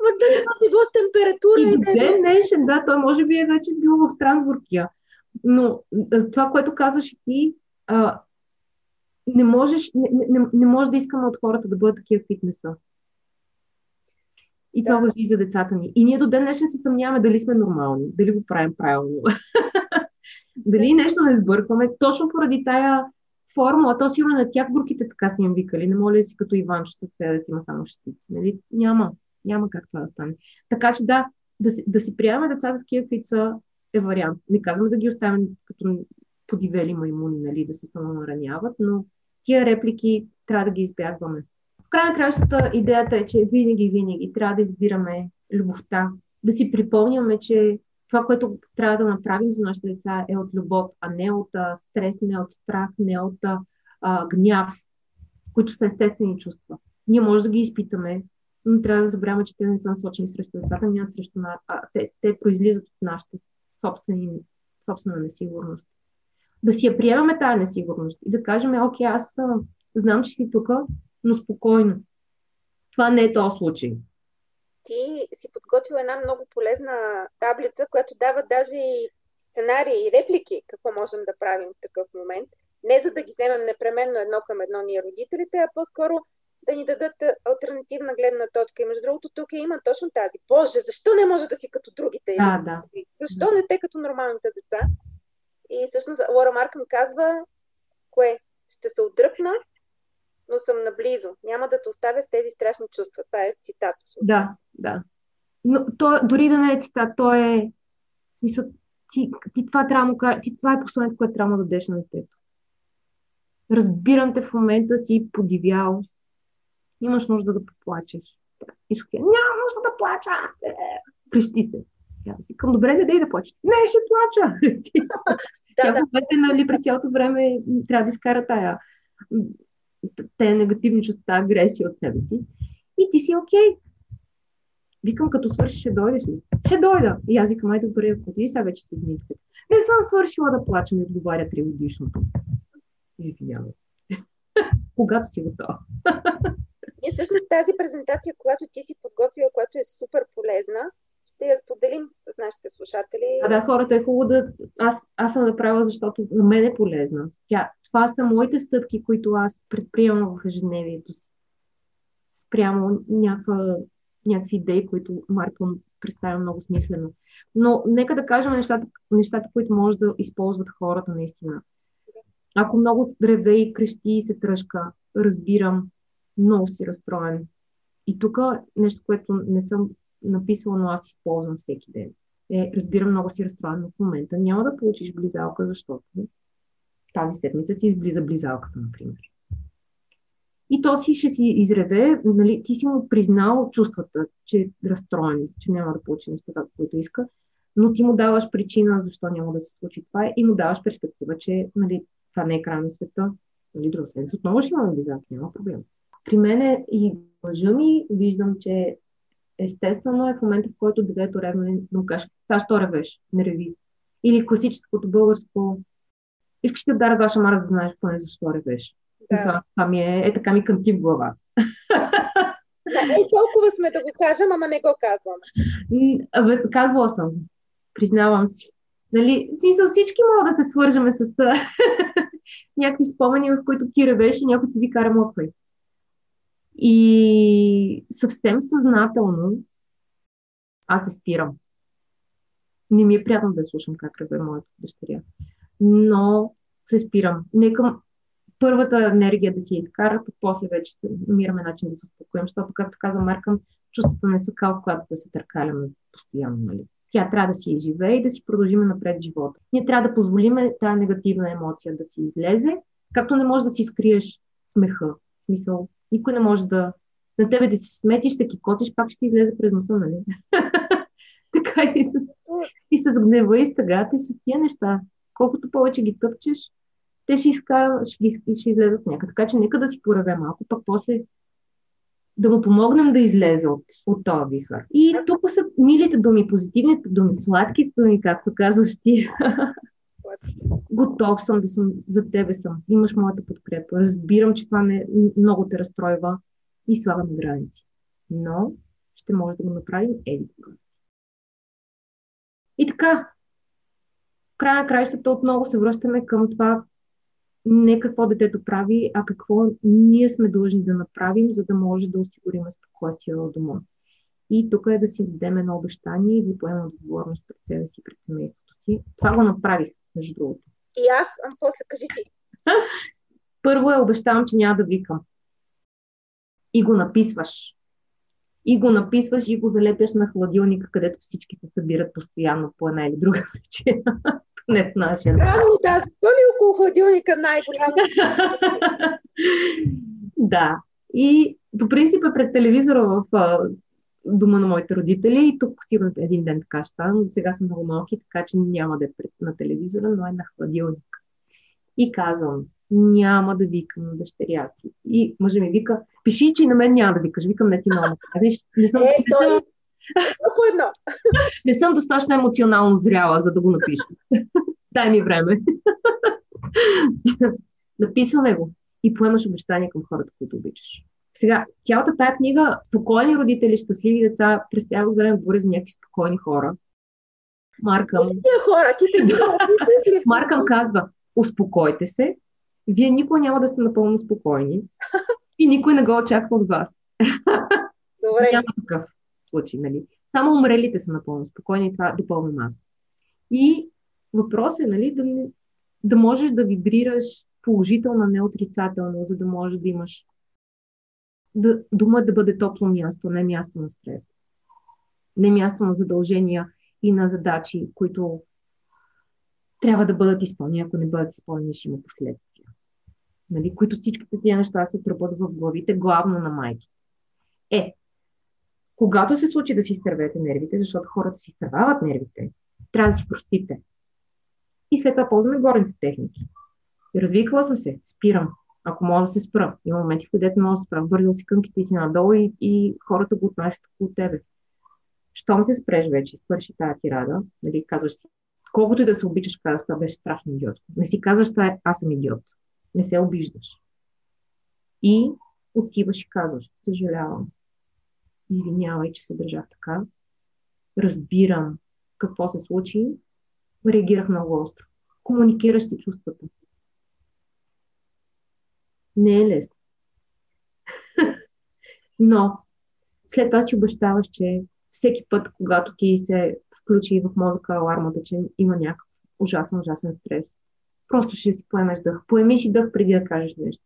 Ама да няма тегло с температура. И до ден днешен, да, той може би е вече бил в Трансбургия. Но това, което казваш и ти, а, не, можеш, не, не, не може да искаме от хората да бъдат такива фитнеса. И да. това въжи за децата ни. И ние до ден днешен се съмняваме дали сме нормални, дали го правим правилно. дали нещо не сбъркваме. Точно поради тая формула, то сигурно на тях бурките така си им викали. Не моля си като Иван, че се да има само шестици. Нали? Няма. Няма как това да стане. Така че да, да си, да си приемаме децата такива, каквито е вариант. Не казваме да ги оставим като подивели маймуни, нали, да се самонараняват, но тия реплики трябва да ги избягваме. В край на кращата идеята е, че винаги, винаги трябва да избираме любовта, да си припомняме, че това, което трябва да направим за нашите деца е от любов, а не от а, стрес, не от страх, не от а, гняв, които са естествени чувства. Ние може да ги изпитаме, но трябва да забравяме, че те не са насочени срещу децата, няма срещу на... а, те, те произлизат от нашата собствена несигурност. Да си я приемаме тази несигурност и да кажем, окей, аз знам, че си тук, но спокойно. Това не е този случай. Ти си подготвил една много полезна таблица, която дава даже и сценарии и реплики, какво можем да правим в такъв момент. Не за да ги вземем непременно едно към едно ние родителите, а по-скоро да ни дадат альтернативна гледна точка. И между другото, тук има точно тази. Боже, защо не може да си като другите? Да, да. Защо да. не сте като нормалните деца? И всъщност Лора Маркън казва, кое? Ще се отдръпна, но съм наблизо. Няма да те оставя с тези страшни чувства. Това е цитат. Да, да. Но то, дори да не е цитат, то е в смисъл, ти, ти това трябва ти, това е посланието, което трябва да дадеш на детето. Разбирам те в момента си подивял, имаш нужда да поплачеш. И София, няма нужда да плача! Е, крещи се. Аз викам, добре, не дай да плачеш. Не, ще плача! Тя да, да. нали, през цялото време трябва да изкара тая те негативни чувства, агресия от себе си. И ти си окей. Okay. Викам, като свършиш, ще дойдеш ли? Ще дойда. И аз викам, айде добре, ако ти сега вече седмица. Не съм свършила да плача, ми отговаря три годишното. Извинявай. Когато си готова. Ние всъщност тази презентация, която ти си подготвила, която е супер полезна, ще я споделим с нашите слушатели. А да, хората е хубаво да... Аз, аз съм направила, защото за мен е полезна. Тя, това са моите стъпки, които аз предприемам в ежедневието си. Спрямо някаква някакви идеи, които Маркъм представя много смислено. Но нека да кажем нещата, нещата, които може да използват хората наистина. Ако много реве и крещи и се тръжка, разбирам, много си разстроен. И тук нещо, което не съм написала, но аз използвам всеки ден. Е, разбирам, много си разстроен, но в момента няма да получиш близалка, защото тази седмица ти изблиза близалката, например. И то си ще си изреве, нали, ти си му признал чувствата, че е разстроен, че няма да получи нещата, които иска, но ти му даваш причина защо няма да се случи това и му даваш перспектива, че нали, това не е край на света. Нали, друга седмица отново ще имаме близак, няма проблем. При мен е и мъжа ми виждам, че естествено е в момента, в който детето ревне, да му кажеш, сега що ревеш, не реви. Или класическото българско, искаш да дара ваша мара да знаеш поне защо ревеш. Да. Това ми е, е така ми кънти в глава. Да, е, толкова сме да го кажем, ама не го казвам. Абе, казвала съм. Признавам си. Нали, смисъл, всички могат да се свържаме с някакви спомени, в които ти ревеш и някой ти ви кара моквай. И съвсем съзнателно аз се спирам. Не ми е приятно да слушам как реве моята дъщеря. Но се спирам. Нека първата енергия да си я изкарат, после вече намираме начин да се успокоим, защото, както каза Маркъм, чувствата не са кал, когато да се търкаляме постоянно. Нали? Тя трябва да си изживее и да си продължиме напред живота. Ние трябва да позволиме тази негативна емоция да си излезе, както не може да си скриеш смеха. В смисъл, никой не може да на тебе да си сметиш, ще кикотиш, пак ще излезе през носа, нали? така и с, и с гнева и с тъгата и с тия неща. Колкото повече ги тъпчеш, те ще, изкарат, ще, ще излезат някъде. Така че нека да си пораве малко, пък после да му помогнем да излезе от, от този вихър. И тук са милите думи, позитивните думи, сладките думи, както казваш ти. Готов съм да съм, за тебе съм. Имаш моята подкрепа. Разбирам, че това не, много те разстройва и слагам граници. Но ще може да го направим еди И така, в края на краищата отново се връщаме към това, не какво детето прави, а какво ние сме длъжни да направим, за да може да осигурим спокойствие в дома. И тук е да си дадем едно обещание и да поемем отговорност пред себе си, пред семейството си. Това го направих, между другото. И аз, а после кажи ти. Първо е обещавам, че няма да викам. И го написваш. И го написваш и го залепяш на хладилника, където всички се събират постоянно по една или друга причина не в нашия. Рано, да, то ли около хладилника най-голямо? да. И по принцип е пред телевизора в дома на моите родители и тук сигурно един ден така ще стане, но сега са много малки, така че няма да е пред, на телевизора, но е на хладилник. И казвам, няма да викам на дъщеря си. И мъжа ми вика, пиши, че на мен няма да викаш. Викам, не ти много. Не съм, е, той, по едно. Не съм достатъчно емоционално зряла, за да го напиша. Дай ми време. Написваме го и поемаш обещания към хората, които обичаш. Сега, цялата тая книга, спокойни родители, щастливи деца, през цялото време говори за някакви спокойни хора. Маркъм... Тия хора, ти те Маркъм казва, успокойте се, вие никога няма да сте напълно спокойни и никой не го очаква от вас. Добре. Няма такъв случай, нали? Само умрелите са напълно спокойни, това допълвам аз. И въпросът е, нали, да, да можеш да вибрираш положително, не отрицателно, за да можеш да имаш да, дума да бъде топло място, не място на стрес. Не място на задължения и на задачи, които трябва да бъдат изпълнени. Ако не бъдат изпълнени, ще има последствия. Нали, които всичките тези неща се тръбват в главите, главно на майки. Е, когато се случи да си изтървете нервите, защото хората си изтървават нервите, трябва да си простите. И след това ползваме горните техники. И съм се, спирам. Ако мога да се спра. Има моменти, в където мога да се спра. Вързал си кънките си надолу и, и хората го отнасят от тебе. Щом се спреш вече, свърши тази тирада, нали, казваш си, колкото и да се обичаш, казваш, това беше страшно идиотко. Не си казваш, това е, аз съм идиот. Не се обиждаш. И отиваш и казваш, съжалявам извинявай, че се държах така, разбирам какво се случи, реагирах много остро. Комуникираш си чувствата. Не е лесно. Но след това си обещаваш, че всеки път, когато ти се включи в мозъка алармата, че има някакъв ужасен, ужасен стрес, просто ще си поемеш дъх. Поеми си дъх преди да кажеш нещо.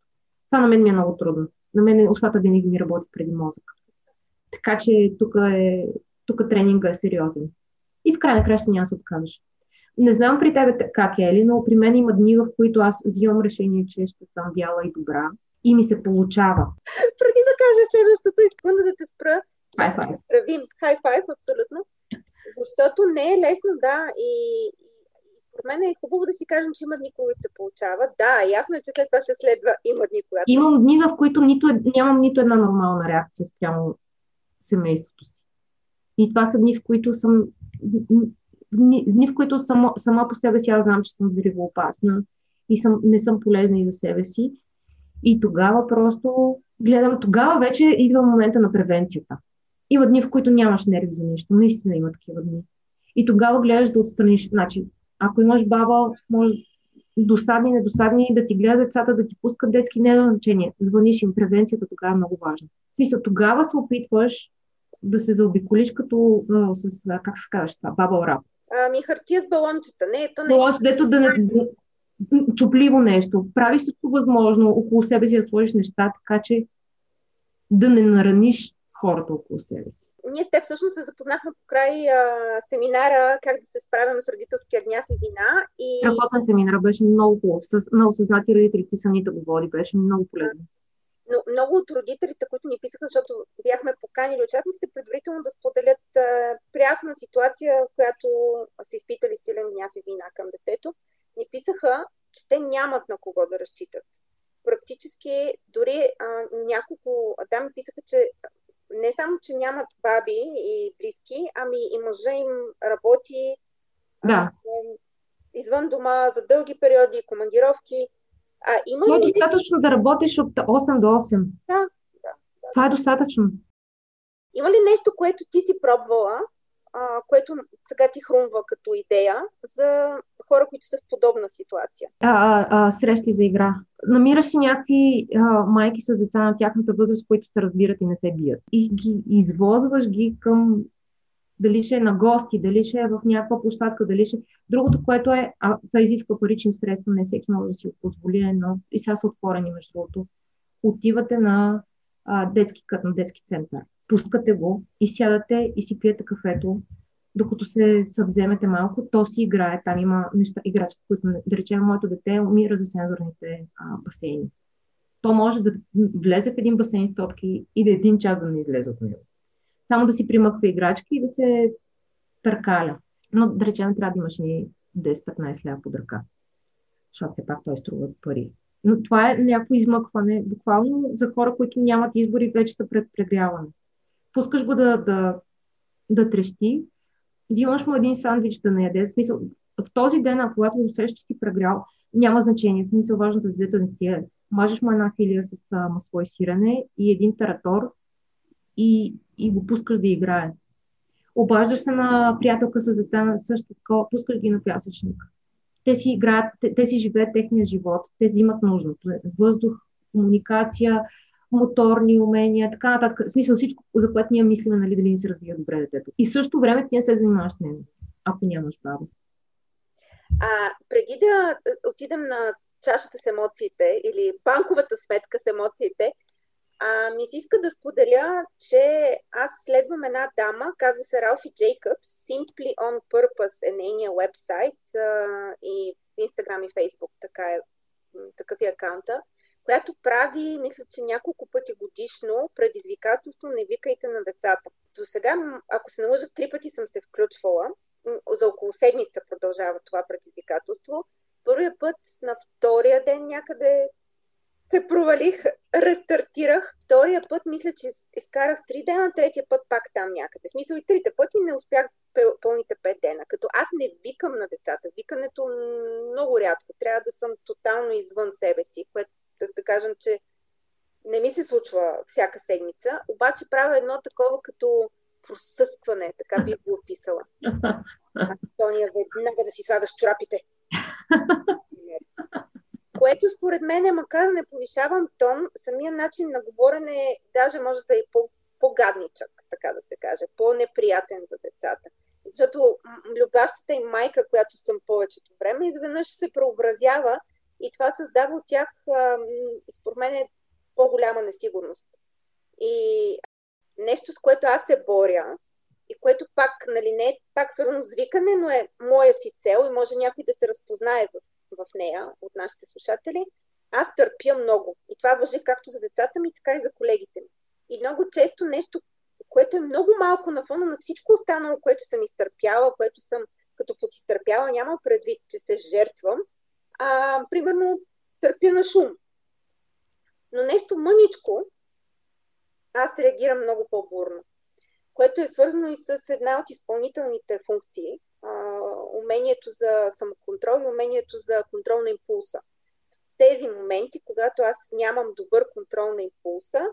Това на мен ми е много трудно. На мен устата винаги ми работи преди мозък. Така че тук е, тук тренинга е сериозен. И в край на краща няма да се отказваш. Не знам при тебе как е, Ели, но при мен има дни, в които аз взимам решение, че ще съм бяла и добра и ми се получава. Преди да кажа следващото, искам да те спра. Хай файв. Равин, хай файв, абсолютно. Защото не е лесно, да, и, според мен е хубаво да си кажем, че има дни, които се получават. Да, ясно е, че след това ще следва има дни, когато... Имам дни, в които нито, нямам нито една нормална реакция спрямо семейството си. И това са дни, в които съм дни, дни в които само, сама по себе си аз знам, че съм взривоопасна и съм, не съм полезна и за себе си. И тогава просто гледам, тогава вече идва момента на превенцията. Има дни, в които нямаш нерви за нищо. Наистина има такива дни. И тогава гледаш да отстраниш. Значи, ако имаш баба, може досадни, недосадни, да ти гледат децата, да ти пускат детски, не е значение. Звъниш им, превенцията тогава е много важна. В смисъл, тогава се опитваш да се заобиколиш като с, как се казваш това, баба рап. Ами хартия с балончета. Не, ето не. Балонче, дето да не... Чупливо нещо. Прави всичко възможно около себе си да сложиш неща, така че да не нараниш хората около себе си. Ние с теб всъщност се запознахме по край а, семинара как да се справяме с родителския гняв и вина. И... Страхотен семинар беше много хубав. С много съзнати родители ти самите го води. Беше много полезно. Но много от родителите, които ни писаха, защото бяхме поканили участниците предварително да споделят а, прясна ситуация, в която са изпитали силен гняв и вина към детето, ни писаха, че те нямат на кого да разчитат. Практически, дори а, няколко дами писаха, че не само, че нямат баби и близки, ами и мъжа им работи да. а, извън дома за дълги периоди, командировки. А, има Това е достатъчно да работиш от 8 до 8. Да, да, да. Това е достатъчно. Има ли нещо, което ти си пробвала, а, което сега ти хрумва като идея за хора, които са в подобна ситуация? А, а, срещи за игра. Намираш си някакви а, майки с деца на тяхната възраст, които се разбират и не се бият. И ги извозваш ги към дали ще е на гости, дали ще е в някаква площадка, дали ще... Другото, което е, а това изисква парични средства, не всеки може да си го позволи, но и сега са отворени, между другото. Отивате на а, детски кът, на детски център. Пускате го и сядате и си пиете кафето, докато се съвземете малко, то си играе. Там има неща, играчки, които, да речем, моето дете умира за сензорните а, басейни. То може да влезе в един басейн с топки и да е един час да не излезе от него само да си примъква играчки и да се търкаля. Но, да речем, трябва да имаш ни 10-15 лева под ръка, защото все пак той струва пари. Но това е някакво измъкване, буквално за хора, които нямат избори, вече са пред прегряване. Пускаш го да, да, да трещи, взимаш му един сандвич да не яде. В смисъл, в този ден, ако когато усещаш, си прегрял, няма значение. В смисъл, важното е да не ти е. Мажеш му една филия с а, масло и сирене и един таратор и, и го пускаш да играе. Обаждаш се на приятелка с дете на също такова, пускаш ги на пясъчник. Те си играят, те, те си живеят техния живот, те взимат нужното. Въздух, комуникация, моторни умения, така нататък. В смисъл всичко, за което ние мислиме, нали, дали ни се развива добре детето. И също време ти не се занимаваш с него, ако нямаш баба. А преди да отидем на чашата с емоциите или банковата сметка с емоциите, а, ми се иска да споделя, че аз следвам една дама, казва се Ралфи Джейкъбс, Simply on Purpose е нейния вебсайт и Instagram и Facebook, така е, такъв е акаунта, която прави, мисля, че няколко пъти годишно предизвикателство Не викайте на децата. До сега, ако се наложа, три пъти съм се включвала. За около седмица продължава това предизвикателство. Първия път на втория ден някъде се провалих, рестартирах. Втория път мисля, че изкарах три дена, третия път пак там някъде. Смисъл и трите пъти не успях пълните пет дена. Като аз не викам на децата. Викането много рядко. Трябва да съм тотално извън себе си, което да, да кажем, че не ми се случва всяка седмица. Обаче правя едно такова като просъскване, така бих го описала. Тония, веднага да си слагаш чорапите което според мен, макар не повишавам тон, самия начин на говорене даже може да е по, по-гадничък. така да се каже, по-неприятен за децата. Защото любащата им майка, която съм повечето време, изведнъж се преобразява и това създава от тях, според мен, е по-голяма несигурност. И нещо, с което аз се боря, и което пак, нали, не е пак свързано с викане, но е моя си цел и може някой да се разпознае в, в нея от нашите слушатели, аз търпя много. И това въжи както за децата ми, така и за колегите ми. И много често нещо, което е много малко на фона на всичко останало, което съм изтърпяла, което съм като подизтърпяла, няма предвид, че се жертвам. А, примерно, търпя на шум. Но нещо мъничко, аз реагирам много по-бурно което е свързано и с една от изпълнителните функции умението за самоконтрол и умението за контрол на импулса. В тези моменти, когато аз нямам добър контрол на импулса,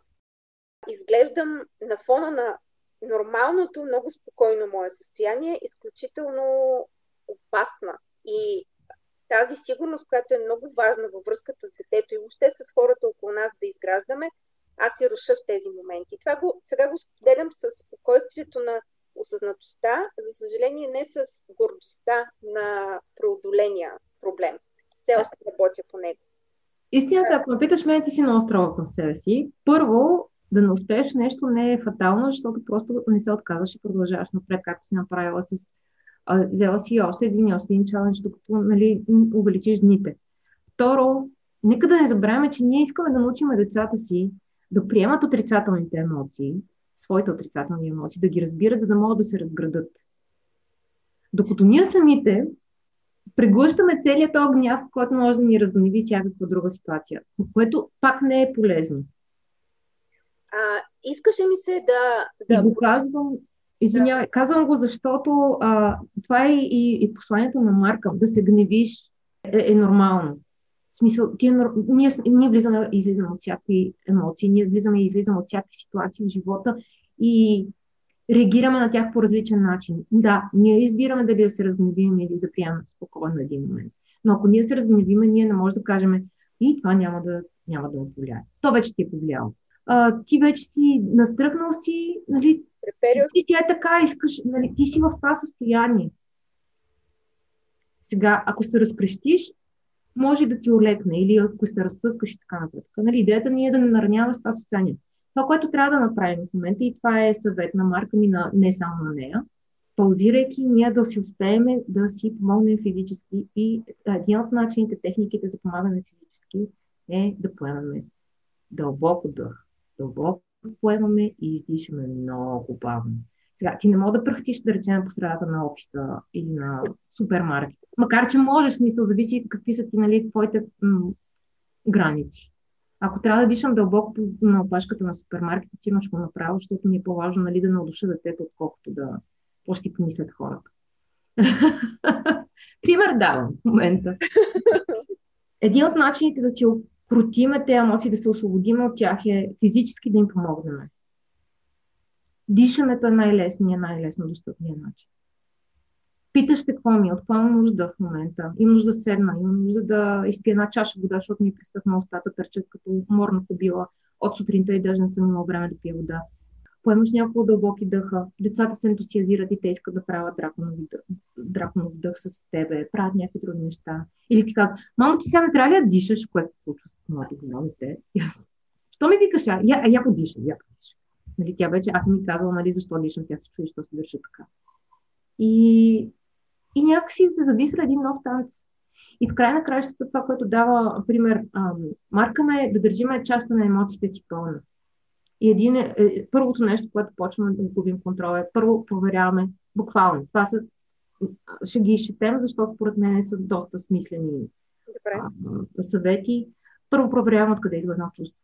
изглеждам на фона на нормалното, много спокойно мое състояние, изключително опасна. И тази сигурност, която е много важна във връзката с детето и въобще с хората около нас да изграждаме, аз се руша в тези моменти. Това го, сега го споделям с спокойствието на осъзнатостта, за съжаление не с гордостта на преодоления проблем. Все още работя по него. Истината, ако ме питаш мен, ти си много строга към себе си. Първо, да не успееш нещо не е фатално, защото просто не се отказваш и продължаваш напред, както си направила с... А, взела си още един и още един чалендж, докато нали, увеличиш дните. Второ, нека да не забравяме, че ние искаме да научим децата си да приемат отрицателните емоции, своите отрицателни емоции, да ги разбират, за да могат да се разградат. Докато ние самите преглъщаме целият този гняв, който може да ни разгневи всякаква друга ситуация, което пак не е полезно. А, искаше ми се да... да... И го казвам, извинявай, да. казвам го, защото а, това е и, и посланието на Марка, да се гневиш е, е нормално. В смисъл, тия, ние, ние влизаме и излизаме от всякакви емоции, ние влизаме и излизаме от всякакви ситуации в живота и реагираме на тях по различен начин. Да, ние избираме дали да се разгневим или да приемем спокойно един момент. Но ако ние се разгневиме, ние не можем да кажем и това няма да, няма да повлияе. То вече ти е повлияло. А, ти вече си настръхнал си, нали, ти, ти е така, искаш, нали, ти си в това състояние. Сега, ако се разкрещиш, може да ти олекне или ако се разсъскаш и така нататък. Нали, идеята ни е да не наранява с това състояние. Това, което трябва да направим в момента, и това е съвет на Марка ми, на, не само на нея, паузирайки, ние да си успеем да си помогнем физически и един от начините, техниките за помагане физически е да поемаме дълбоко дъх. Дълбоко поемаме и издишаме много бавно. Сега, ти не мога да пръхтиш, да речем, по средата на офиса или на супермаркет. Макар, че можеш, смисъл, зависи какви са ти, нали, твоите м- граници. Ако трябва да дишам дълбоко на опашката на супермаркета, ти имаш го направо, защото ми е по-важно нали, да не удуша детето, отколкото да какво ще помислят хората. Пример давам в момента. Един от начините да си крутиме тези емоции, да се освободим от тях е физически да им помогнем. Дишането е най-лесният, най-лесно достъпният начин. Питаш се какво ми е, от какво имам нужда в момента. Имам нужда да седна, имам нужда да изпия една чаша вода, защото ми е пресъхна устата, търчат като морна кобила от сутринта и даже не съм имала време да пия вода. Поемаш няколко дълбоки дъха, децата се ентусиазират и те искат да правят драконов дъх, дъх с тебе, правят някакви други неща. Или ти казват, мамо, ти сега не трябва ли да дишаш, което се случва с младите гномите? Що ми викаш? Я, я подиша, я подиша. Нали, тя вече, аз съм ми казала, нали, защо дишам, тя се чуи, защо се държа така. И, и някакси се завихра един нов танц. И в край на краищата това, което дава, пример, ам, марка ме да държиме частта на емоциите си пълна. И един е, е, първото нещо, което почваме да губим контрол е първо проверяваме буквално. Това са, ще ги изчетем, защото според мен са доста смислени а, съвети. Първо проверяваме откъде идва едно чувство.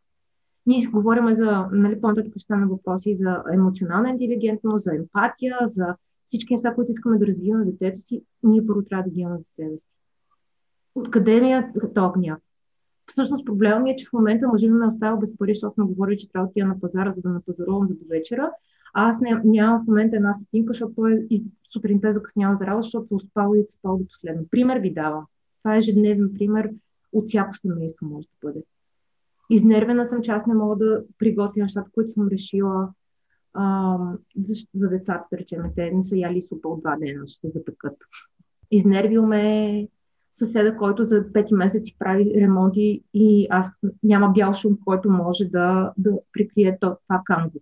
Ние си говорим за, нали, по-нататък ще стане въпроси за емоционална интелигентност, за емпатия, за всички неща, които искаме да развием на детето си, ние първо трябва да ги имаме за себе си. Откъде ми е този гняв? Всъщност проблемът ми е, че в момента мъжът ме оставя без пари, защото сме говорили, че трябва да отида на пазара, за да напазарувам за до вечера. А аз не, нямам в момента една стотинка, защото той из, сутринта е закъснява за работа, защото е успал и е спал до последно. Пример ви давам. Това е ежедневен пример от всяко семейство може да бъде. Изнервена съм, че аз не мога да приготвя нещата, които съм решила. а, за, децата, да речем, те не са яли супа от два дена, ще се запекат. Изнервил ме съседа, който за пети месеци прави ремонти и аз няма бял шум, който може да, да прикрие това канго.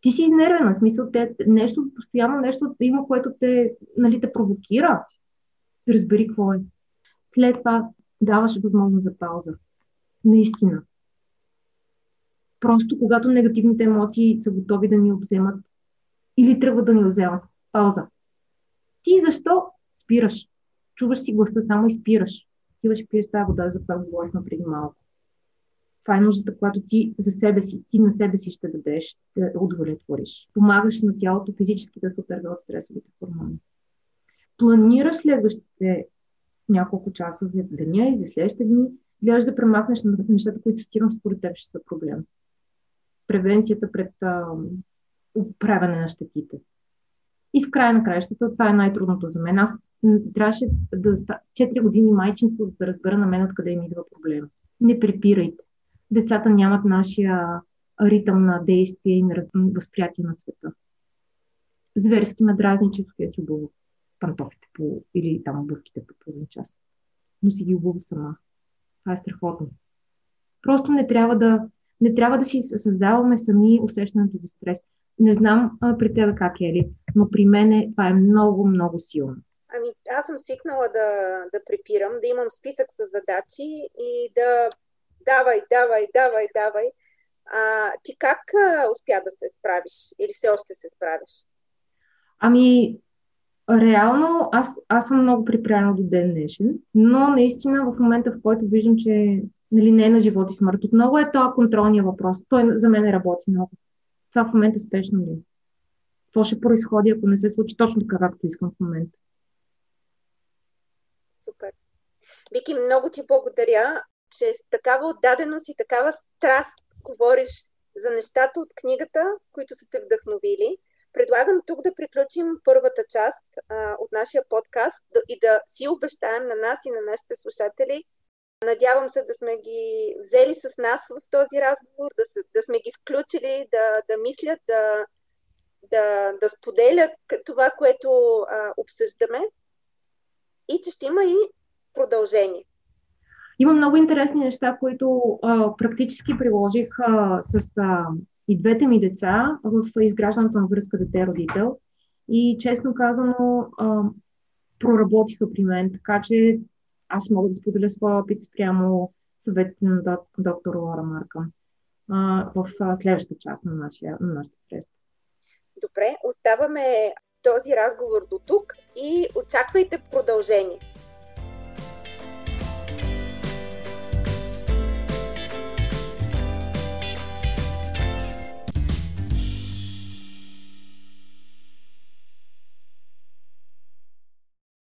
Ти си изнервена, в смисъл, те, нещо, постоянно нещо има, което те, нали, те провокира. Разбери какво е. След това даваше възможност за пауза. Наистина. Просто когато негативните емоции са готови да ни обземат или трябва да ни вземат. Пауза. Ти защо спираш? Чуваш си гласа, само и спираш. Отиваш пиеш тази вода, за която говорихме преди малко. Това е нуждата, която ти за себе си, ти на себе си ще дадеш, да удовлетвориш. Помагаш на тялото физически да се от стресовите хормони. Планираш следващите няколко часа за деня и за следващите дни, гледаш да премахнеш нещата, които стирам според теб ще са проблем. Превенцията пред а, управяне на щетите. И в края на краищата, това е най-трудното за мен. Аз трябваше да 4 години майчинство, за да разбера на мен откъде ми идва проблем. Не препирайте. Децата нямат нашия ритъм на действие и на възприятие на света. Зверски ме дразни, че е си обува пантофите по, или там обувките по половин час. Но си ги обува сама. Това е страхотно. Просто не трябва да, не трябва да си създаваме сами усещането за стрес. Не знам а, при тебе как е ли, но при мен това е много, много силно. Ами, аз съм свикнала да, да препирам, да имам списък с задачи и да давай, давай, давай, давай. А, ти как а, успя да се справиш или все още се справиш? Ами, реално аз, аз съм много припряна до ден днешен, но наистина в момента, в който виждам, че нали, не е на живот и смърт, отново е това контролния въпрос. Той за мен работи много. Това в момента спешно ли? Какво ще произходи, ако не се случи точно така, както искам в момента? Супер. Вики, много ти благодаря, че с такава отдаденост и такава страст говориш за нещата от книгата, които са те вдъхновили. Предлагам тук да приключим първата част а, от нашия подкаст и да си обещаем на нас и на нашите слушатели. Надявам се да сме ги взели с нас в този разговор, да, се, да сме ги включили, да, да мислят, да, да, да споделят това, което а, обсъждаме и че ще има и продължение. Има много интересни неща, които а, практически приложих а, с а, и двете ми деца в изграждането на връзка дете-родител. И честно казано, а, проработиха при мен, така че аз мога да споделя своя опит спрямо съветите на доктор Лора Марка а, в следващата част на, нашия, на нашата среща. Добре, оставаме този разговор до тук и очаквайте продължение.